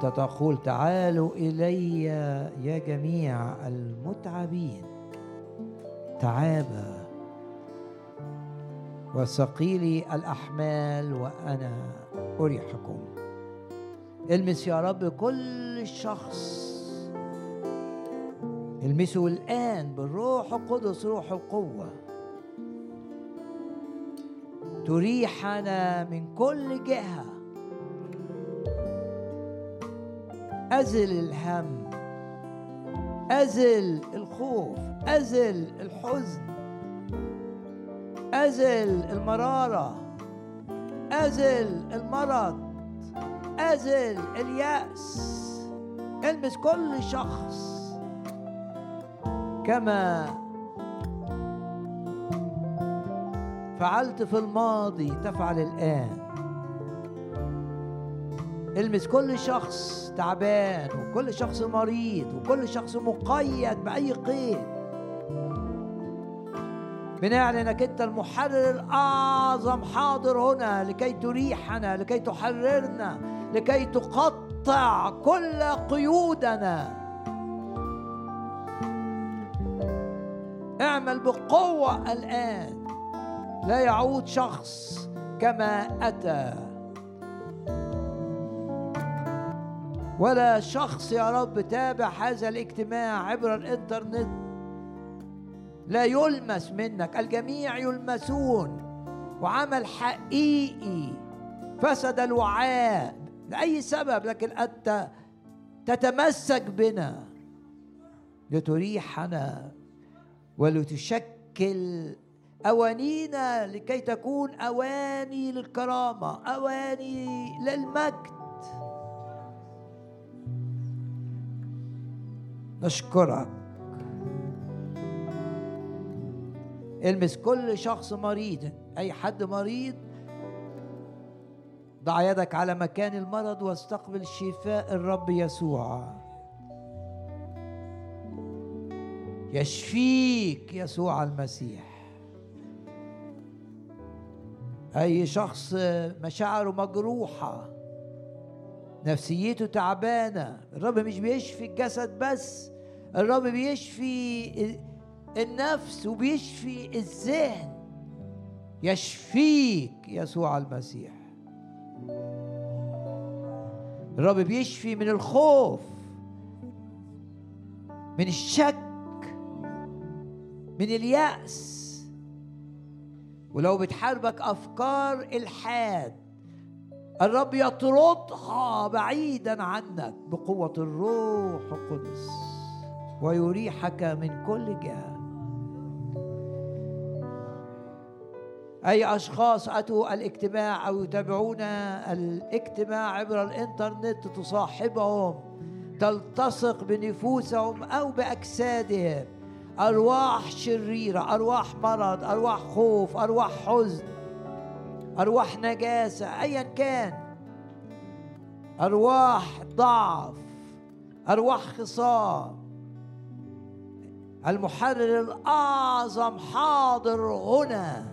وانت تقول تعالوا إلي يا جميع المتعبين. تعابى وثقيلي الأحمال وأنا أريحكم. المس يا رب كل شخص المسه الآن بالروح القدس روح القوة. تريحنا من كل جهة. أزل الهم أزل الخوف أزل الحزن أزل المرارة أزل المرض أزل اليأس. ألمس كل شخص كما فعلت في الماضي تفعل الآن. المس كل شخص تعبان وكل شخص مريض وكل شخص مقيد بأي قيد. بنعلن انك أنت المحرر الأعظم حاضر هنا لكي تريحنا لكي تحررنا لكي تقطع كل قيودنا. اعمل بقوة الآن. لا يعود شخص كما أتى. ولا شخص يا رب تابع هذا الاجتماع عبر الإنترنت. لا يلمس منك الجميع يلمسون. وعمل حقيقي فسد الوعاء لأي سبب لكن أنت تتمسك بنا لتريحنا ولتشكل أوانينا لكي تكون أواني للكرامة أواني للمجد. نشكرك. المس كل شخص مريض أي حد مريض ضع يدك على مكان المرض واستقبل شفاء الرب يسوع. يشفيك يسوع المسيح. أي شخص مشاعره مجروحة نفسيته تعبانة. الرب مش بيشفي الجسد بس الرب بيشفي النفس وبيشفي الذهن. يشفيك يسوع المسيح. الرب بيشفي من الخوف من الشك من اليأس. ولو بتحاربك أفكار إلحاد الرب يطردها بعيدا عنك بقوة الروح القدس. ويريحك من كل جهة أي أشخاص أتوا الاجتماع أو يتابعون الاجتماع عبر الإنترنت تصاحبهم تلتصق بنفوسهم أو بأجسادهم. أرواح شريرة أرواح مرض أرواح خوف أرواح حزن. أرواح نجاسة أيا كان. أرواح ضعف أرواح خصام. المحرر الأعظم حاضر هنا.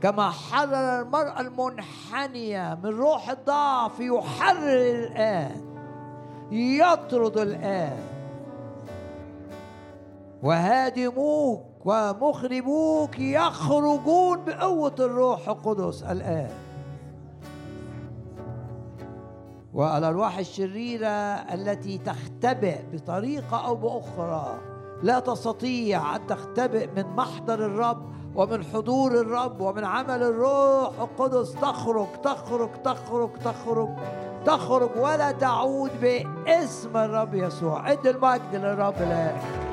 كما حرر المرأة المنحنية من روح الضعف يحرر الآن يطرد الآن. وهادموك ومخربوك يخرجون بقوة الروح القدس الآن. والأرواح الشريرة التي تختبئ بطريقة أو بأخرى لا تستطيع أن تختبئ من محضر الرب ومن حضور الرب ومن عمل الروح القدس. تخرج تخرج تخرج تخرج تخرج ولا تعود باسم الرب يسوع. ادي المجد للرب الآن.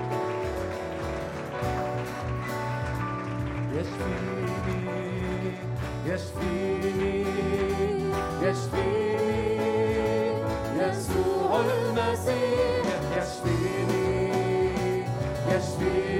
يشفيني يشفيني يسوع المسيح يشفيني يشفيني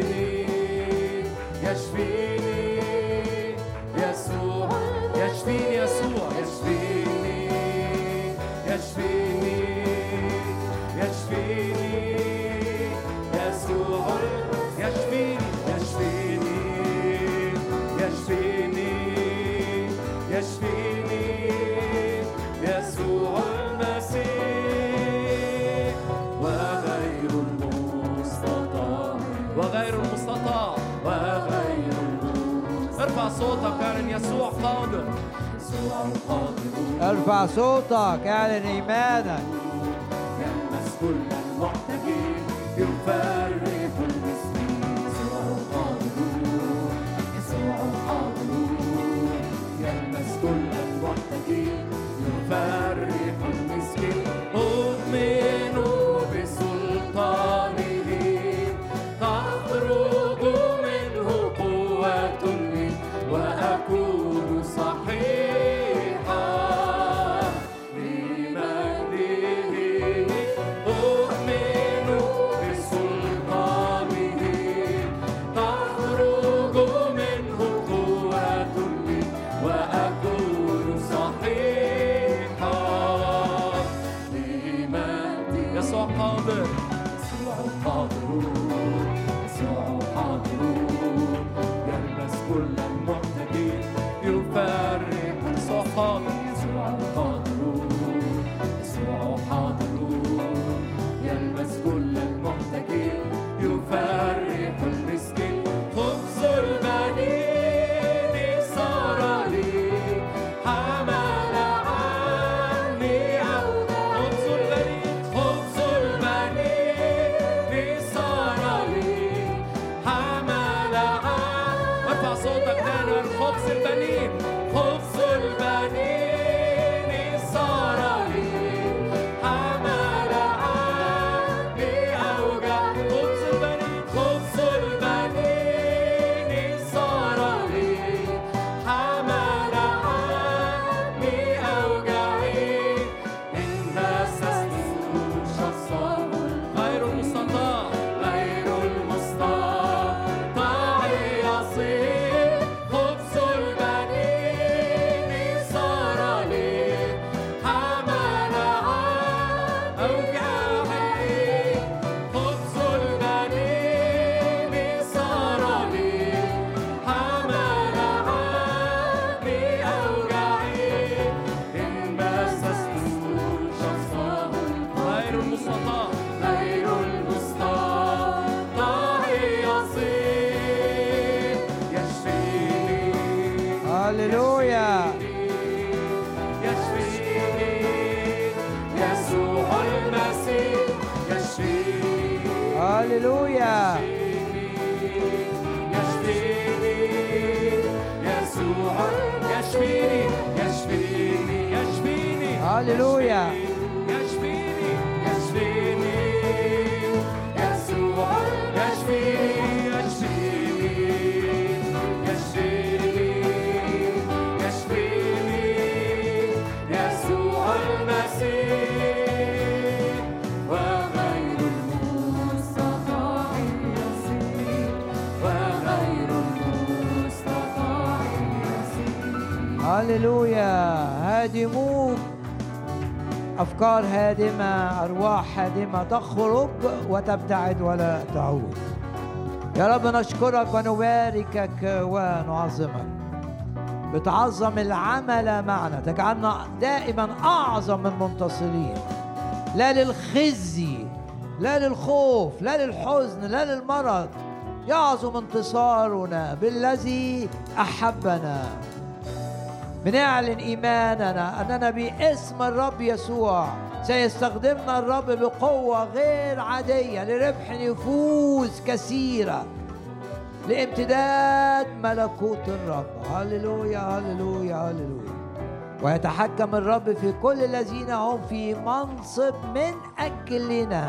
صوتك. اعلن إيمانك. يلمس كل المحتاجين يفرح المسكين يسوع يسوع يلمس كل المحتاجين المسكين. يسوع يشفيني أفكار هادمة أرواح هادمة تخرج وتبتعد ولا تعود. يا رب نشكرك ونباركك ونعظمك. بتعظم العمل معنا. تجعلنا دائما أعظم من منتصرين. لا للخزي لا للخوف لا للحزن لا للمرض. يعظم انتصارنا بالذي أحبنا. بنعلن ايماننا أننا باسم الرب يسوع. سيستخدمنا الرب بقوة غير عادية لربح نفوس كثيرة. لامتداد ملكوت الرب. هللويا هللويا هللويا. ويتحكم الرب في كل الذين هم في منصب من أجلنا.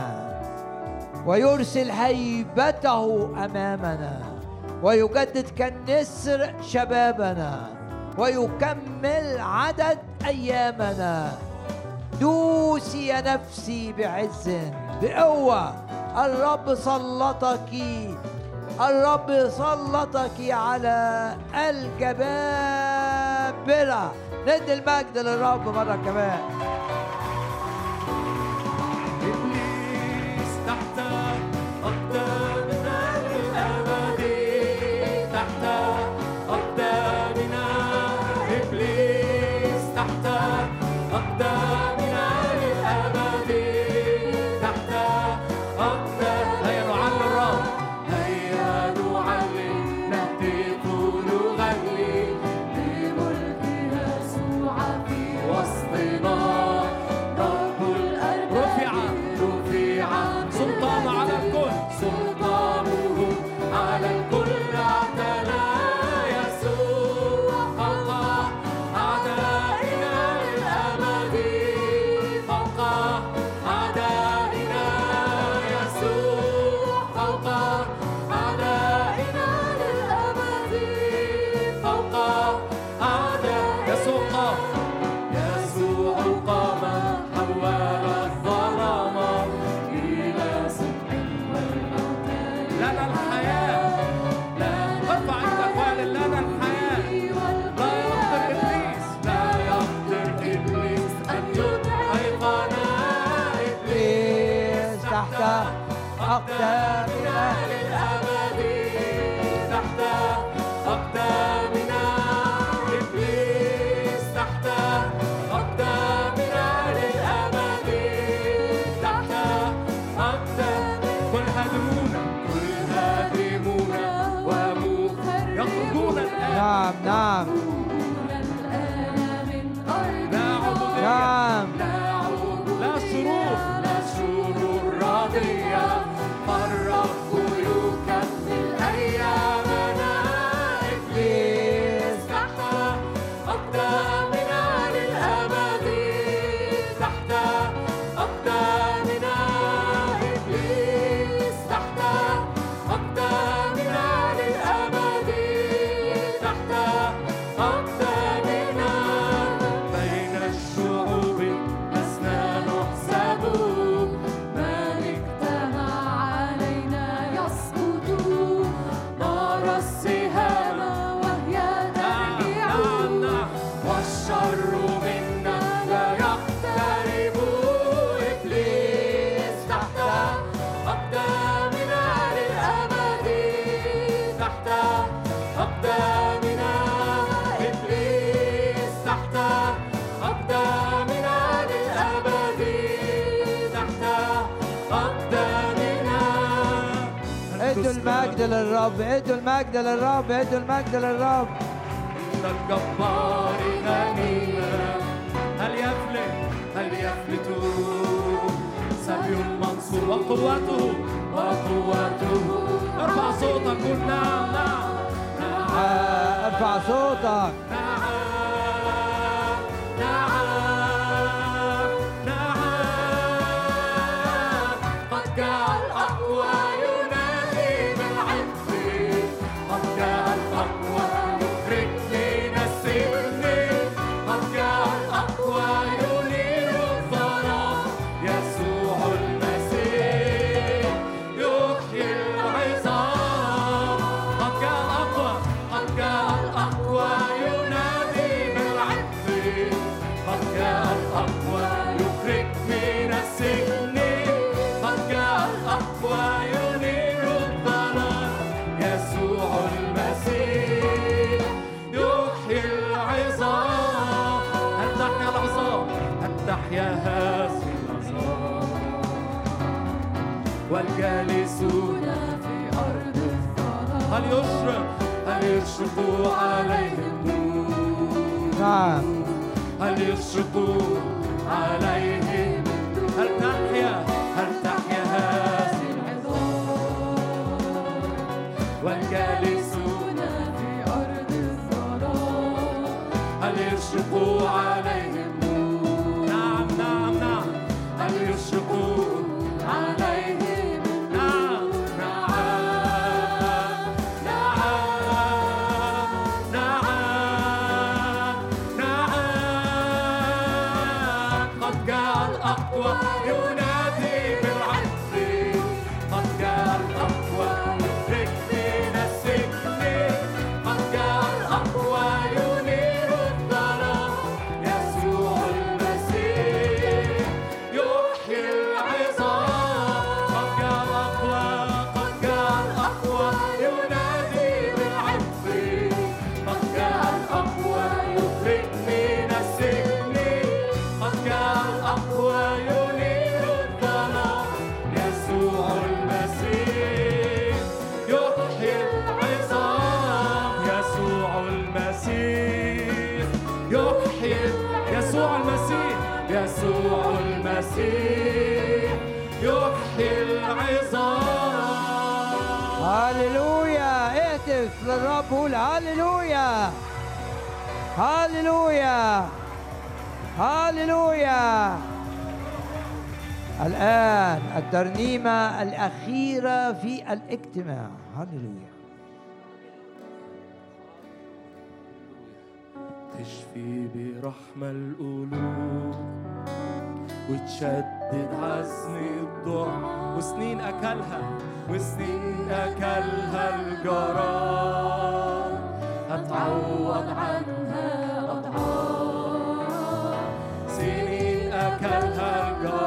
ويرسل هيبته أمامنا. ويجدد كالنسر شبابنا. ويكمل عدد أيامنا. دوسي يا نفسي بعز بقوة. الرب سلطك الرب سلطك على الجبابرة. ندي المجد للرب مرة كمان. للرب ادوا المجد للرب ادوا المجد للرب. انت الجبار الغني هل يفلت هل يفلت سبي منصور وقوته وقوته. ارفع صوتك قول نعم،, نعم نعم. ارفع صوتك. الجالسون في أرض الثرى. هل يشرق؟ هل يشرق عليهم نور نعم. هل يشرق عليهم هل تحيا؟ هل تحيا هذه العظام؟ والجالسون في أرض الثرى. هل يشرق عليهم يسوع المسيح يحيي العظام. هللويا اهتف للرب قول هللويا. هللويا. هللويا. الآن الترنيمة الأخيرة في الاجتماع. هللويا. تشفي برحمة القلوب. وتشدد عزم الضعف وسنين أكلها وسنين أكلها الجراد. هتعوض عنها أضعاف سنين أكلها الجراد.